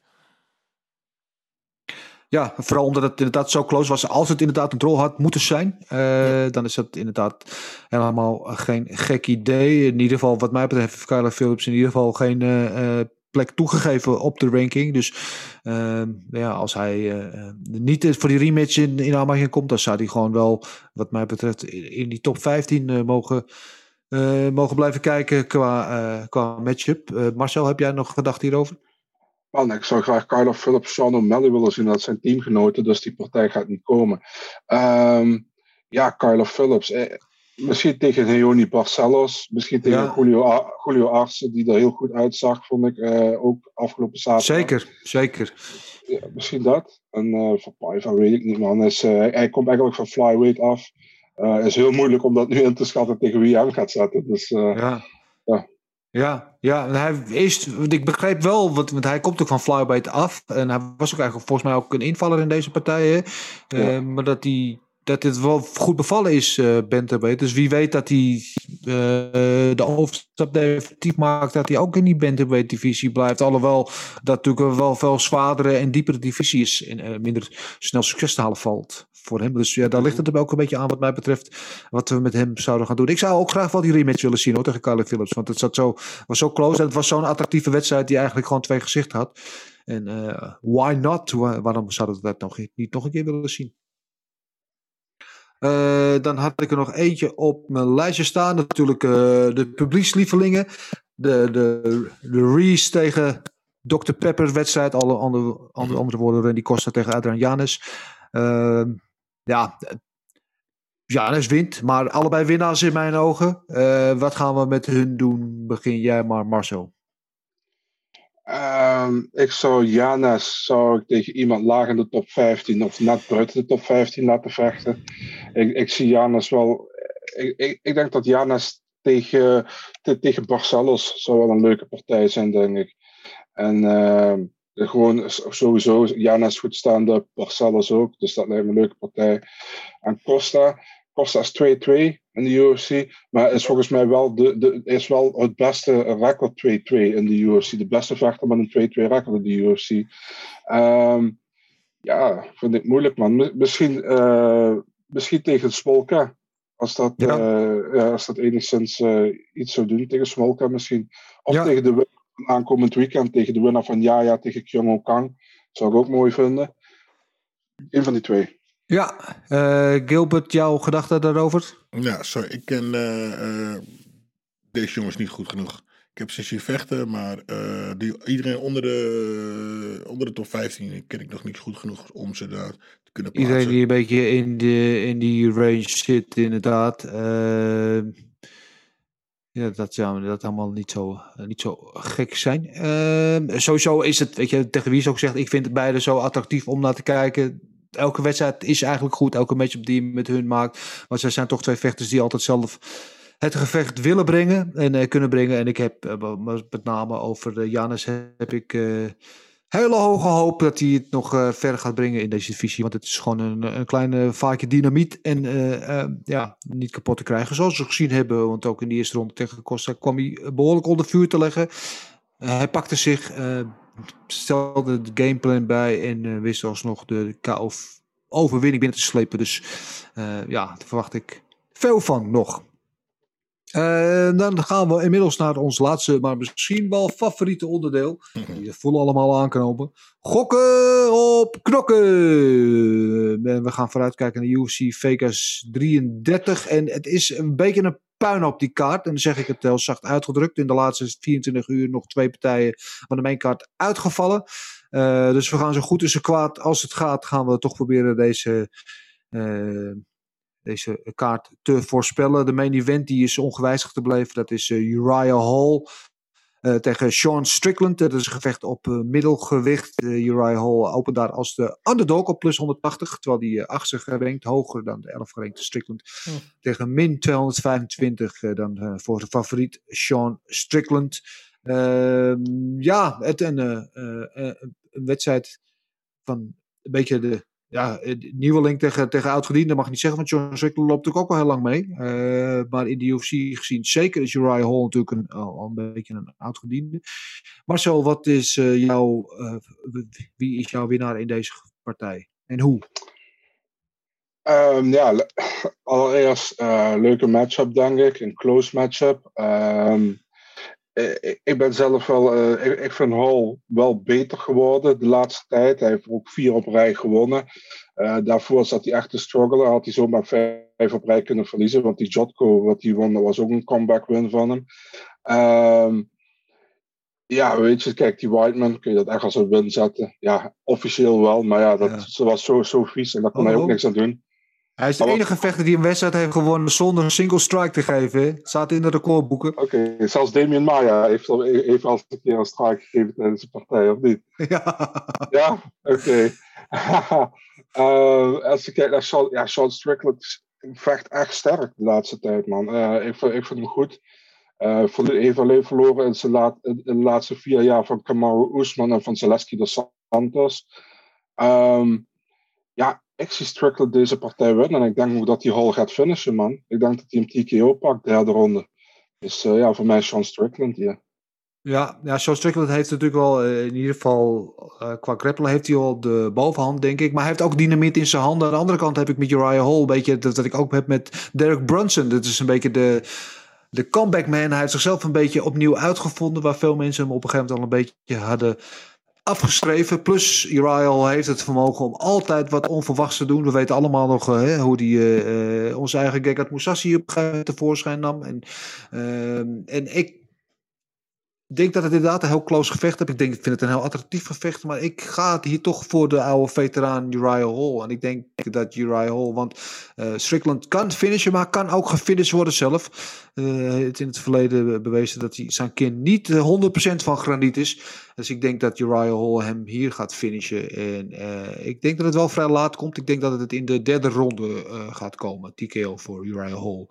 Ja, vooral omdat het inderdaad zo close was. Als het inderdaad een rol had moeten zijn, ja. dan is dat inderdaad helemaal geen gek idee. In ieder geval, wat mij betreft, heeft Kyla Phillips in ieder geval geen plek toegegeven op de ranking. Dus uh, ja, als hij niet voor die rematch in, in aanmerking komt, dan zou hij gewoon wel, wat mij betreft, in die top 15 uh, mogen, mogen blijven kijken qua, qua matchup. Marcel, heb jij nog gedacht hierover? Man, ik zou graag Carlo Phillips, Sean O'Malley willen zien. Dat zijn teamgenoten, dus die partij gaat niet komen. Um, ja, Carlo Phillips. Eh, Misschien tegen Leoni Barcelos. Misschien tegen Ja. Julio, Julio Arce, die er heel goed uitzag, vond ik. eh, ook afgelopen zaterdag. Zeker, zeker. Ja, misschien dat. En eh voor Paiva weet ik niet, man. Is, eh, hij komt eigenlijk van flyweight af. Het is heel moeilijk om dat nu in te schatten tegen wie hij hem gaat zetten. Dus Ja. Ja. Ja, ja, hij is, want ik begreep wel, want, want hij komt ook van flyweight af. En hij was ook eigenlijk volgens mij ook een invaller in deze partijen. Ja. maar dat hij dat dit wel goed bevallen is, eh bantamweight. Dus wie weet dat hij eh, de overstap definitief maakt, dat hij ook in die bantamweight divisie blijft. Alhoewel dat natuurlijk wel veel zwaardere en diepere divisie is en eh, minder snel succes te halen valt voor hem. Dus ja, daar ligt het er ook een beetje aan wat mij betreft, wat we met hem zouden gaan doen. Ik zou ook graag wel die rematch willen zien hoor, tegen Kyle Phillips, want het zat zo, was zo close en het was zo'n attractieve wedstrijd die eigenlijk gewoon twee gezichten had. En why not? Wa- Waarom zouden we dat nog niet nog een keer willen zien? Eh, dan had ik er nog eentje op mijn lijstje staan. Natuurlijk eh, de publiekslievelingen. De, de, de Reese tegen Dr. Pepper wedstrijd. Alle andere, andere, andere woorden. Randy Costa tegen Adrian Janis. Ehm, ja, Janis wint. Maar allebei winnaars in mijn ogen. Eh, wat gaan we met hun doen? Begin jij maar Marcel. Ehm, ik zou Janes zou ik tegen iemand laag in de top 15 of net buiten de top 15 laten vechten. Ik, ik zie Janes wel. Ik, ik, denk dat Janes tegen, te- tegen Barcelos zou wel een leuke partij zijn, denk ik. En ehm, gewoon sowieso, Janes goed staande, Barcelos ook. Dus dat lijkt me een leuke partij. En Costa, Costa is 2-2 in de UFC. Maar is volgens mij wel, de, de, is wel het beste record 2-2 in de UFC. De beste vechter met een 2-2 record in de UFC. Ehm, ja, vind ik moeilijk, man. Mi- Misschien, eh, misschien tegen Smolka. Als dat, Ja. eh, ja, als dat enigszins eh, iets zou doen tegen Smolka misschien. Of Ja. tegen de winnaar aankomend weekend. Tegen de winnaar van Yaya tegen Kyung Kang. Zou ik ook mooi vinden. Een van die twee. Ja, eh, Gilbert, jouw gedachten daarover? Ja, sorry, ik ken eh, eh, deze jongens niet goed genoeg. Ik heb ze zien vechten, maar die, iedereen onder de, onder de top 15 ken ik nog niet goed genoeg om ze daar te kunnen plaatsen. Iedereen die een beetje in, de, in die range zit, inderdaad. Ja, dat zou dat allemaal niet zo, niet zo gek zijn. Eh, sowieso is het, weet je, tegen wie is ook zegt, ik vind het beide zo attractief om naar te kijken. Elke wedstrijd is eigenlijk goed, elke matchup die je met hun maakt. Want zij zijn toch twee vechters die altijd zelf het gevecht willen brengen en eh, kunnen brengen. En ik heb eh, met name over uh, Janus heb ik eh, hele hoge hoop dat hij het nog verder gaat brengen in deze divisie. Want het is gewoon een, een kleine vaakje dynamiet en ja, niet kapot te krijgen. Zoals we gezien hebben, want ook in de eerste ronde tegen Costa kwam hij behoorlijk onder vuur te leggen. Hij pakte zich, stelde de gameplan bij en wist alsnog de KO overwinning binnen te slepen. Dus ja, daar verwacht ik veel van nog. Uh, dan gaan we inmiddels naar ons laatste, maar misschien wel favoriete onderdeel. Die voelen allemaal aanknopen. Gokken op knokken! En we gaan vooruitkijken naar UFC Vegas 33. En het is een beetje een puin op die kaart. En dan zeg ik het heel zacht uitgedrukt. In de laatste 24 uur nog twee partijen van de mainkaart uitgevallen. Uh, dus we gaan zo goed en zo kwaad als het gaat, gaan we toch proberen deze... Uh, deze kaart te voorspellen. De main event die is ongewijzigd gebleven. Dat is uh, Uriah Hall uh, tegen Sean Strickland. Dat is een gevecht op uh, middelgewicht. Uriah Hall opent daar als de underdog op plus 180. Terwijl die achtste gerankt, hoger dan de 11 gerankte Strickland. Oh. Tegen min 225 dan voor de favoriet Sean Strickland. Ehm, ja, het een, een wedstrijd van een beetje de ja, nieuweling tegen, tegen oud-gediende mag ik niet zeggen, want John Strickland loopt natuurlijk ook al heel lang mee. Uh, maar in de UFC gezien, zeker is Uriah Hall natuurlijk een, al een beetje een oud-gediende. Marcel, wat is uh, jouw, wie is jouw winnaar in deze partij en hoe? Um, ja, allereerst leuke matchup denk ik, een close matchup. Um, ik ben zelf wel, uh, ik, ik, vind Hall wel beter geworden de laatste tijd. Hij heeft ook vier op rij gewonnen. Uh, daarvoor zat hij echt te struggelen. Had hij zomaar vijf op rij kunnen verliezen. Want die Jotko, wat hij won, dat was ook een comeback win van hem. Um, ja, weet je, kijk, die Whiteman, kun je dat echt als een win zetten? Ja, officieel wel. Maar ja, dat ja. was zo, zo vies en daar kon oh, hij ook niks aan doen. Hij is de enige vechter die een wedstrijd heeft gewonnen zonder een single strike te geven. staat in de recordboeken. Oké, zelfs Damien Maya heeft al, heeft al een keer een strike gegeven tijdens de partij, of niet? Ja. Ja, oké. Eh, als je kijkt naar Sean, ja, Sean Strickland vecht echt sterk de laatste tijd, man. Eh, ik, vind, ik vind hem goed. Verlo- heeft alleen verloren in, zijn laat, in, de laatste vier jaar van Kamaru Usman en van Zaleski dos Santos. Ehm, ja, ik Strickland deze partij winnen. En ik denk ook dat hij Hall gaat finishen, man. Ik denk dat hij hem TKO pakt, derde ronde. Dus eh, ja, voor mij Sean Strickland hier. Ja, ja, Sean Strickland heeft natuurlijk wel, eh, in ieder geval eh, qua grappelen heeft hij al de bovenhand, denk ik. Maar hij heeft ook dynamiet in zijn handen. Aan de andere kant heb ik met Uriah Hall een beetje dat, dat ik ook heb met Derek Brunson. Dat is een beetje de, de comeback man. Hij heeft zichzelf een beetje opnieuw uitgevonden, waar veel mensen hem op een gegeven moment al een beetje hadden afgeschreven. Plus Hall heeft het vermogen om altijd wat onverwachts te doen. We weten allemaal nog eh, hè, hoe die eh, onze eigen Gegard Moussassi op tevoorschijn nam. En, ehm, en ik denk dat het inderdaad een heel close gevecht is. Ik denk, ik vind het een heel attractief gevecht. Maar ik ga hier toch voor de oude veteraan Uriah Hall. En ik denk dat Uriah Hall... Want eh, Strickland kan finishen, maar kan ook gefinished worden zelf. Eh, het in het verleden bewezen dat hij zijn kin niet eh, 100% van graniet is. Dus ik denk dat Uriah Hall hem hier gaat finishen. En eh, ik denk dat het wel vrij laat komt. Ik denk dat het in de derde ronde eh, gaat komen. TKO voor Uriah Hall.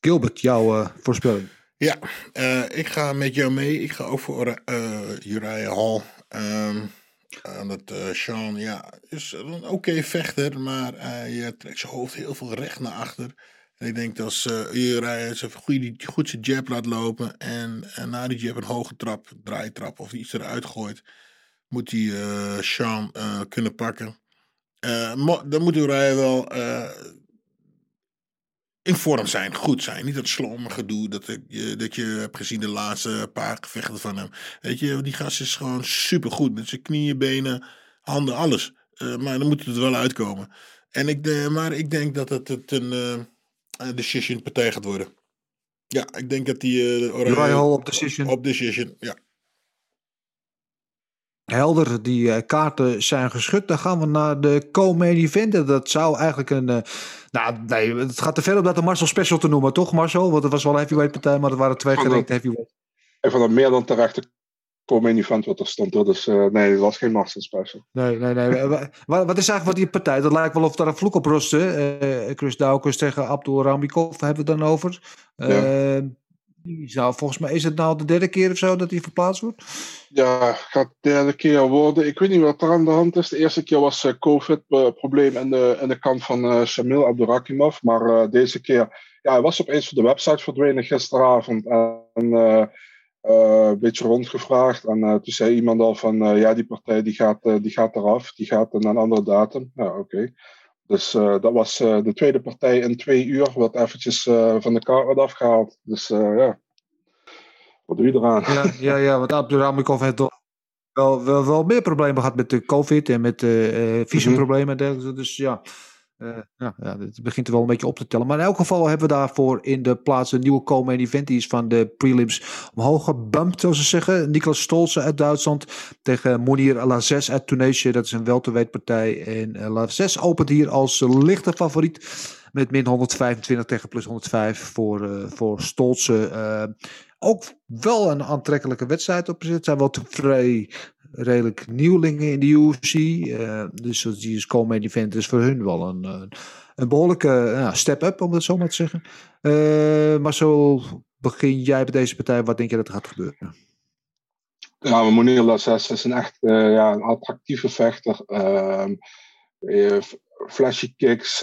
Gilbert, jouw eh, voorspelling. Ja, eh, ik ga met jou mee. Ik ga ook voor eh Uriah Hall. Eh, Sean, ja, is een oké vechter, maar hij trekt zijn hoofd heel veel recht naar achter. En ik denk dat als Uriah zijn goede, goed zijn jab laat lopen en, en na die jab een hoge trap, draaitrap of iets eruit gooit, moet hij Sean kunnen pakken. Dan moet Uriah wel in vorm zijn, goed zijn. Niet dat slomme gedoe dat, je- dat je hebt gezien de laatste paar gevechten van hem. Weet je, die gast is gewoon supergoed. Met zijn knieën, benen, handen, alles. Eh, maar dan moet het er wel uitkomen. En ik, de, maar ik denk dat het, het een eh, decision partij gaat worden. Ja, ik denk dat die... Uriah- Uriah Hall op decision. Op decision, ja. Helder, die eh, kaarten zijn geschud. Dan gaan we naar de co-main event. En Dat zou eigenlijk een... eh, nou, nee, het gaat te ver om dat een Marcel Special te noemen, toch Marcel? Want het was wel een heavyweight partij, maar het waren twee Van gerankte heavyweight. Ik vond dat meer dan terecht de main event wat er stond. hoor. Dus nee, het was geen Master Special. Nee, nee, nee. Wa- wa- wat is eigenlijk wat die partij? Dat lijkt wel of daar een vloek op rustte. Eh, Chris Daukers tegen Abdul Ramikov hebben we het dan over. Eh, zou, volgens mij is het nou de derde keer of zo dat hij verplaatst wordt. Ja, gaat de derde keer worden. Ik weet niet wat er aan de hand is. De eerste keer was eh, COVID-probleem in de, in de kant van eh Shamil Abdurakimov. Maar eh, deze keer, ja, hij was opeens van de website verdwenen gisteravond. En eh, eh, een beetje rondgevraagd. En eh, toen zei iemand al van, eh, ja, die partij die gaat, eh, die gaat eraf. Die gaat naar een andere datum. Ja, oké. Dus eh, dat was eh, de tweede partij in twee uur. Wat eventjes eh, van de kaart werd afgehaald. Dus ja, wat doe je eraan? Ja, ja, ja want Abdul Ramikov heeft toch wel, wel, wel meer problemen gehad met de COVID en met eh visumproblemen en dergelijke. Dus ja, eh, ja, ja, het begint er wel een beetje op te tellen. Maar in elk geval hebben we daarvoor in de plaats een nieuwe co-main event. Die is van de prelims omhoog gebumpt, zoals ze zeggen. Niklas Stolze uit Duitsland tegen Monir Lazes uit Tunesië. Dat is een welterweetpartij. En uh, Lazes opent hier als lichte favoriet. Met min 125 tegen plus 105 voor, uh, voor Stolze. Ook wel een aantrekkelijke wedstrijd op Het zijn wel vrij redelijk nieuwelingen in de UFC. Uh, dus die is co-main event is voor hun wel een, een, een behoorlijke uh, step-up, om het zo maar te zeggen. Uh, maar zo begin jij bij deze partij. Wat denk je dat er gaat gebeuren? Ja, maar Monir is een echt ja, een attractieve vechter. Uh, flashy kicks,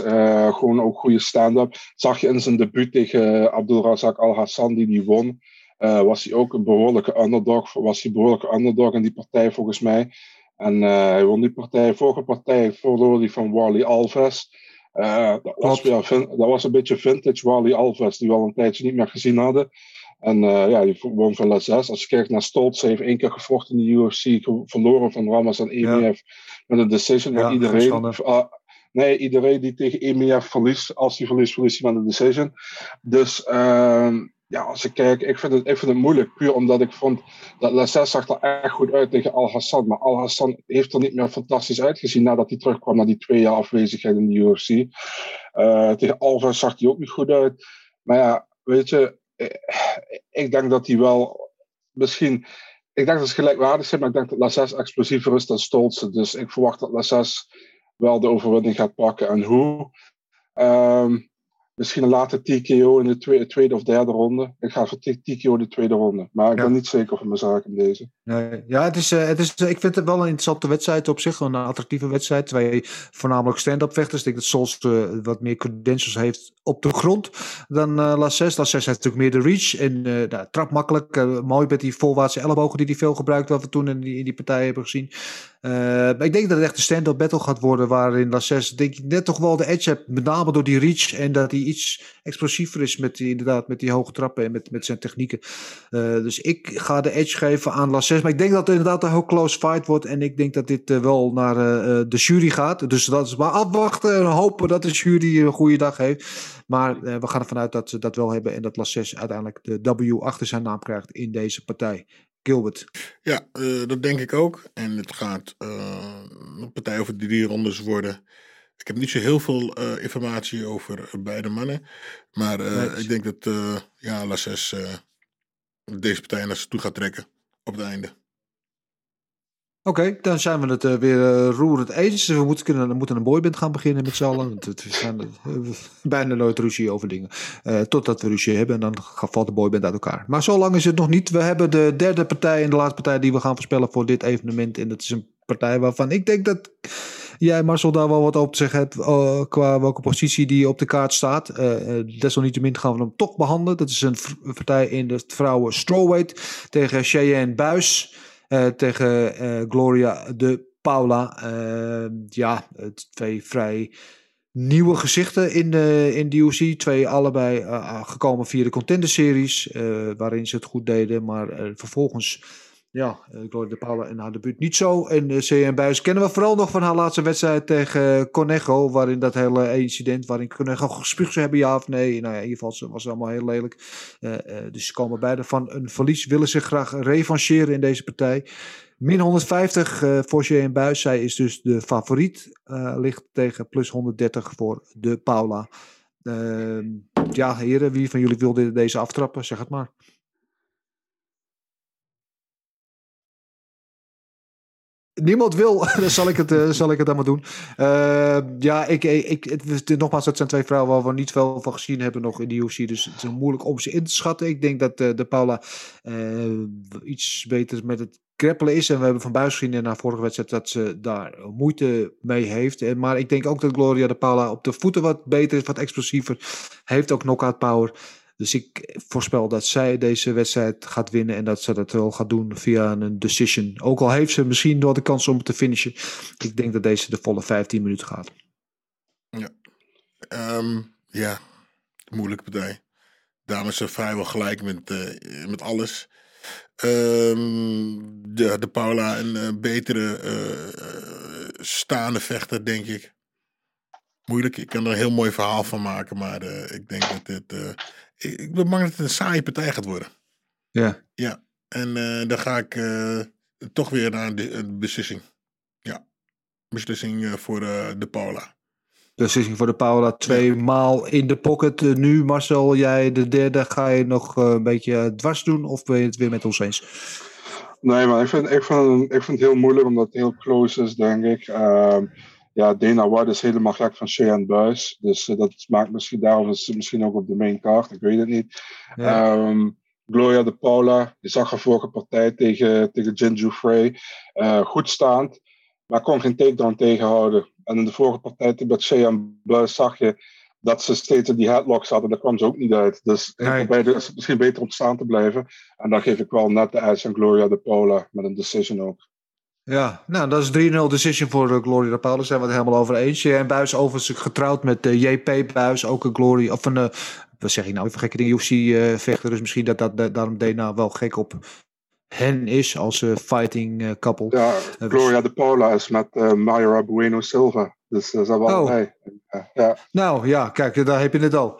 gewoon ook goede stand-up. Zag je in zijn debuut tegen Abdul Razak Al Hassan, die die won. Uh, was hij ook een behoorlijke underdog. Was hij behoorlijke underdog in die partij volgens mij. En uh, hij won die partij. Vorige partij verloor hij van Wally Alves. Uh, dat, was weer, dat was een beetje vintage Wally Alves, die we al een tijdje niet meer gezien hadden. En uh, ja, die won van Lazes. Als je kijkt naar Stoltz, hij heeft één keer gevochten in de UFC, verloren van Ramazan EMF ja. met een decision. Ja, iedereen, uh, nee, iedereen die tegen EMF verliest, als hij verliest, verliest hij met een decision. Dus uh, ja, als ik kijk, ik vind, het, ik moeilijk. Puur omdat ik vond dat Lassès zag er echt goed uit tegen Al Hassan. Maar Al Hassan heeft er niet meer fantastisch uitgezien nadat hij terugkwam na die twee jaar afwezigheid in de UFC. Uh, tegen Alvarez zag hij ook niet goed uit. Maar ja, weet je, ik denk dat hij wel misschien. Ik denk dat ze gelijkwaardig zijn, maar ik denk dat Lassès explosiever is dan Stolze. Dus ik verwacht dat Lassès wel de overwinning gaat pakken. En hoe? Um, Misschien een later TKO in de tweede, tweede of derde ronde. Ik ga voor TKO de tweede ronde. Maar ik ben niet zeker van mijn zaak in deze. Nee, ja, het is, uh, het is, ik vind het wel een interessante wedstrijd op zich. Een attractieve wedstrijd. Twee voornamelijk stand-up vechters. Ik denk dat Sols uh, wat meer credentials heeft op de grond dan uh, Lasses. Lasses heeft natuurlijk meer de reach. En nou, trap makkelijk. mooi met die volwaartse ellebogen die hij veel gebruikt. Wat we toen in die, in die partij hebben gezien. Maar ik denk dat het echt een stand-up battle gaat worden. Waarin Lasses denk ik net toch wel de edge hebt. Met name door die reach. En dat hij iets explosiever is met die, inderdaad, met die hoge trappen en met, met zijn technieken. Uh, dus ik ga de edge geven aan Lasses. Maar ik denk dat het inderdaad een heel close fight wordt. En ik denk dat dit uh, wel naar de jury gaat. Dus dat is maar afwachten en hopen dat de jury een goede dag heeft. Maar we gaan ervan uit dat ze dat wel hebben. En dat Lasses uiteindelijk de W achter zijn naam krijgt in deze partij. Gilbert. Ja, dat denk ik ook. En het gaat een partij over drie rondes worden. Ik heb niet zo heel veel uh, informatie over beide mannen. Maar ik denk dat ja, Lasses deze partij naar zich toe gaat trekken op het einde. Oké, dan zijn we het weer roerend eens. We moeten, kunnen, moeten een boyband gaan beginnen met z'n allen. We zijn bijna nooit ruzie over dingen. totdat we ruzie hebben en dan valt de boyband uit elkaar. Maar zo lang is het nog niet. We hebben de derde partij en de laatste partij die we gaan voorspellen voor dit evenement. En dat is een partij waarvan ik denk dat jij, Marcel, daar wel wat op te zeggen hebt qua welke positie die op de kaart staat. Desalniettemin gaan we hem toch behandelen. Dat is een partij in de vrouwen strawweight tegen Cheyenne Buis. Uh, tegen Gloria de Paula. ja, twee vrij nieuwe gezichten in in UFC. Twee allebei gekomen via de Contender Series. waarin ze het goed deden. Maar vervolgens ja, uh, Gloria de Paula en haar debuut niet zo. En uh, CM Buis kennen we vooral nog van haar laatste wedstrijd tegen Conejo. Waarin dat hele incident, waarin Conejo gespuugd zou hebben, ja of nee. Nou ja, in ieder geval was het allemaal heel lelijk. Uh, dus ze komen beide van een verlies. Willen zich graag revancheren in deze partij. Min 150 voor CM Buis. Zij is dus de favoriet. ligt tegen plus 130 voor de Paula. Ehm, ja, heren, wie van jullie wilde deze aftrappen? Zeg het maar. Niemand wil, dan zal ik het, uh, zal ik het dan maar doen. Uh, ja, ik, ik, het, nogmaals, dat zijn twee vrouwen waar we niet veel van gezien hebben nog in de UFC. Dus het is moeilijk om ze in te schatten. Ik denk dat uh, de Paula iets beter met het kreppelen is. En we hebben van buis gezien in haar vorige wedstrijd dat ze daar moeite mee heeft. Maar ik denk ook dat Gloria de Paula op de voeten wat beter is, wat explosiever. Heeft ook knockout power. Dus ik voorspel dat zij deze wedstrijd gaat winnen en dat ze dat wel gaat doen via een decision. Ook al heeft ze misschien wel de kans om te finishen. Ik denk dat deze de volle 15 minuten gaat. Ja, um, ja. moeilijke partij. Dames zijn vrijwel gelijk met, uh, met alles. Um, de, de Paula een uh, betere uh, staande vechter, denk ik. Moeilijk, ik kan er een heel mooi verhaal van maken, maar ik denk dat dit ik ben bang dat het een saaie partij gaat worden. Ja. Ja, en uh, dan ga ik uh, toch weer naar de, de beslissing. Ja, beslissing uh, voor de Paula. Beslissing voor de Paula, twee maal in de pocket. nu Marcel, jij de derde, ga je nog een beetje dwars doen of ben je het weer met ons eens? Nee, maar ik vind, ik vind, ik vind het heel moeilijk omdat het heel close is, denk ik. Ja, Dana White is helemaal gek van Cheyenne Buis. Dus uh, dat maakt misschien daarom is misschien ook op de main card. Ik weet het niet. Ehm, Gloria de Paula, die zag haar vorige partij tegen, tegen Jinju Frey. Uh, goed staand, maar kon geen takedown tegenhouden. En in de vorige partij met Cheyenne Buis zag je dat ze steeds in die headlock zat en daar kwam ze ook niet uit. Dus nee. is het misschien beter om staan te blijven. En dan geef ik wel net de edge aan Gloria de Paula met een decision ook. Ja, nou, dat is 3-0 decision voor uh, Glory Rapal. Daar zijn we het helemaal over eens. En Buis overigens getrouwd met uh, JP Buis, ook een Glory, of een, uh, wat zeg ik nou, even gekke dingen, UFC-vechter. dus misschien dat, dat, dat daarom Dana wel gek op hen is als fighting couple. Ja, Gloria de Paula is met Mayra Bueno Silva. Dus dat zijn we oh. ja. Nou ja, kijk, daar heb je het al.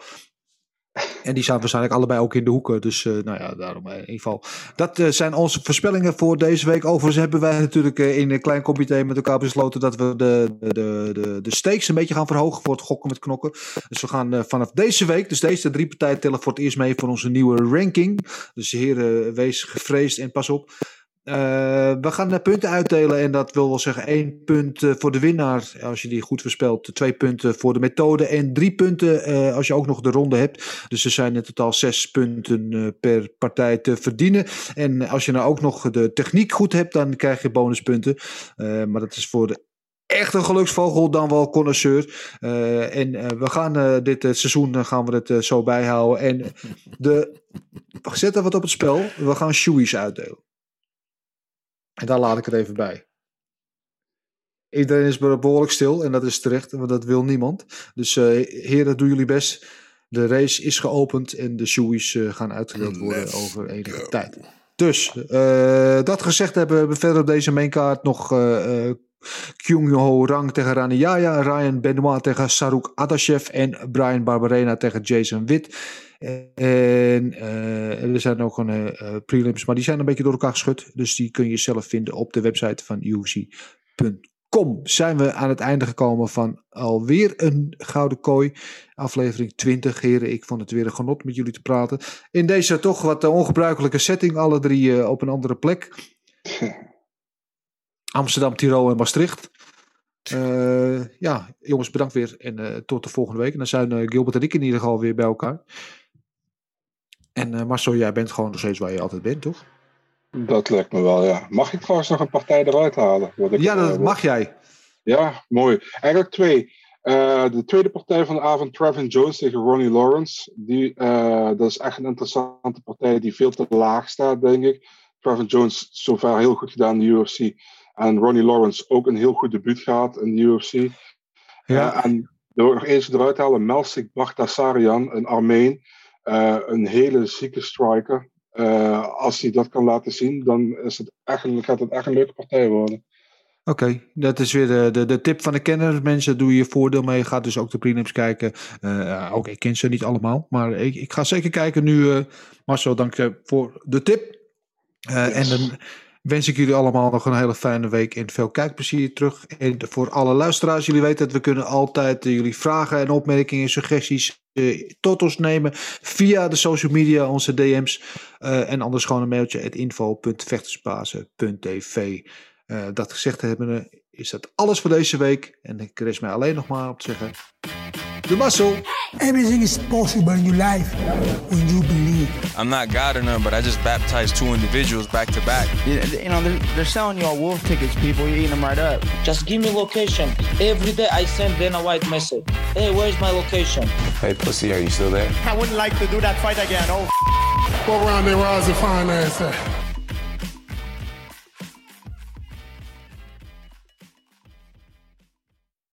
En die staan waarschijnlijk allebei ook in de hoeken. Dus uh, nou ja, daarom in ieder geval. Dat uh, zijn onze voorspellingen voor deze week. Overigens hebben wij natuurlijk in een klein comité met elkaar besloten dat we de, de, de, de stakes een beetje gaan verhogen voor het gokken met knokken. Dus we gaan vanaf deze week, dus deze drie partijen tellen voor het eerst mee voor onze nieuwe ranking. Dus heren, wees gevreesd en pas op. Uh, we gaan de punten uitdelen en dat wil wel zeggen één punt uh, voor de winnaar als je die goed voorspelt. Twee punten voor de methode en drie punten uh, als je ook nog de ronde hebt. Dus er zijn in totaal zes punten per partij te verdienen. En als je nou ook nog de techniek goed hebt, dan krijg je bonuspunten. maar dat is voor de echt een geluksvogel dan wel connoisseur. Uh, en we gaan dit seizoen gaan we het zo bijhouden. En de, we zetten wat op het spel. We gaan shoeies uitdelen. En daar laat ik het even bij. Iedereen is behoorlijk stil en dat is terecht, want dat wil niemand. Dus heren, doen jullie best. De race is geopend en de shoeies gaan uitgedeeld worden over enige tijd. Dus, dat gezegd hebben we verder op deze mainkaart nog Kyung Ho Rang tegen Rani Yaya, Ryan Benoit tegen Saruk Adashev en Brian Barberena tegen Jason Witt. En uh, er zijn ook een uh, prelims, maar die zijn een beetje door elkaar geschud. Dus die kun je zelf vinden op de website van UFC.com. Zijn we aan het einde gekomen van alweer een Gouden Kooi. Aflevering 20. Heren, ik vond het weer een genot met jullie te praten. In deze toch wat ongebruikelijke setting. Alle drie op een andere plek. Amsterdam, Tirol en Maastricht. Uh, ja, jongens, bedankt weer. En uh, tot de volgende week. En dan zijn uh, Gilbert en ik in ieder geval weer bij elkaar. En Marcel, jij bent gewoon nog steeds waar je altijd bent, toch? Dat lijkt me wel, ja. Mag ik trouwens nog een partij eruit halen? Ik, ja, dat mag jij. Ja, mooi. Eigenlijk twee. de tweede partij van de avond, Trevin Jones tegen Ronnie Lawrence. Die, dat is echt een interessante partij die veel te laag staat, denk ik. Trevin Jones zover heel goed gedaan in de UFC. En Ronnie Lawrence ook een heel goed debuut gehad in de UFC. Ja. Uh, en er nog eens eruit halen, Melsik Baghdasaryan, een Armeen. Uh, een hele zieke striker. Uh, als hij dat kan laten zien, dan is het echt, gaat het echt een leuke partij worden. Oké, okay, dat is weer de, de, de, tip van de kenner. Mensen, doe je voordeel mee. Ga dus ook de prelims kijken. Uh, ook ik ken ze niet allemaal. Maar ik, ik ga zeker kijken nu. Uh, Marcel, dank je voor de tip. Yes. En dan wens ik jullie allemaal nog een hele fijne week en veel kijkplezier terug. En voor alle luisteraars, jullie weten dat we kunnen altijd uh, jullie vragen en opmerkingen, suggesties uh, tot ons nemen via de social media, onze DM's. Uh, en anders gewoon een mailtje at info.vechtersbazen.tv. dat gezegd hebben, is dat alles voor deze week. En ik rest mij alleen nog maar op te zeggen... De muscle. Everything is possible in your life when you believe. I'm not God or none, but I just baptized two individuals back to back. You, you know, they're, they're selling you all wolf tickets, people. You're eating them right up. Just give me location. Every day I send Dana White message. Hey, where's my location? Hey, pussy, are you still there? I wouldn't like to do that fight again. Oh, Go around there, Roz, and find ass at.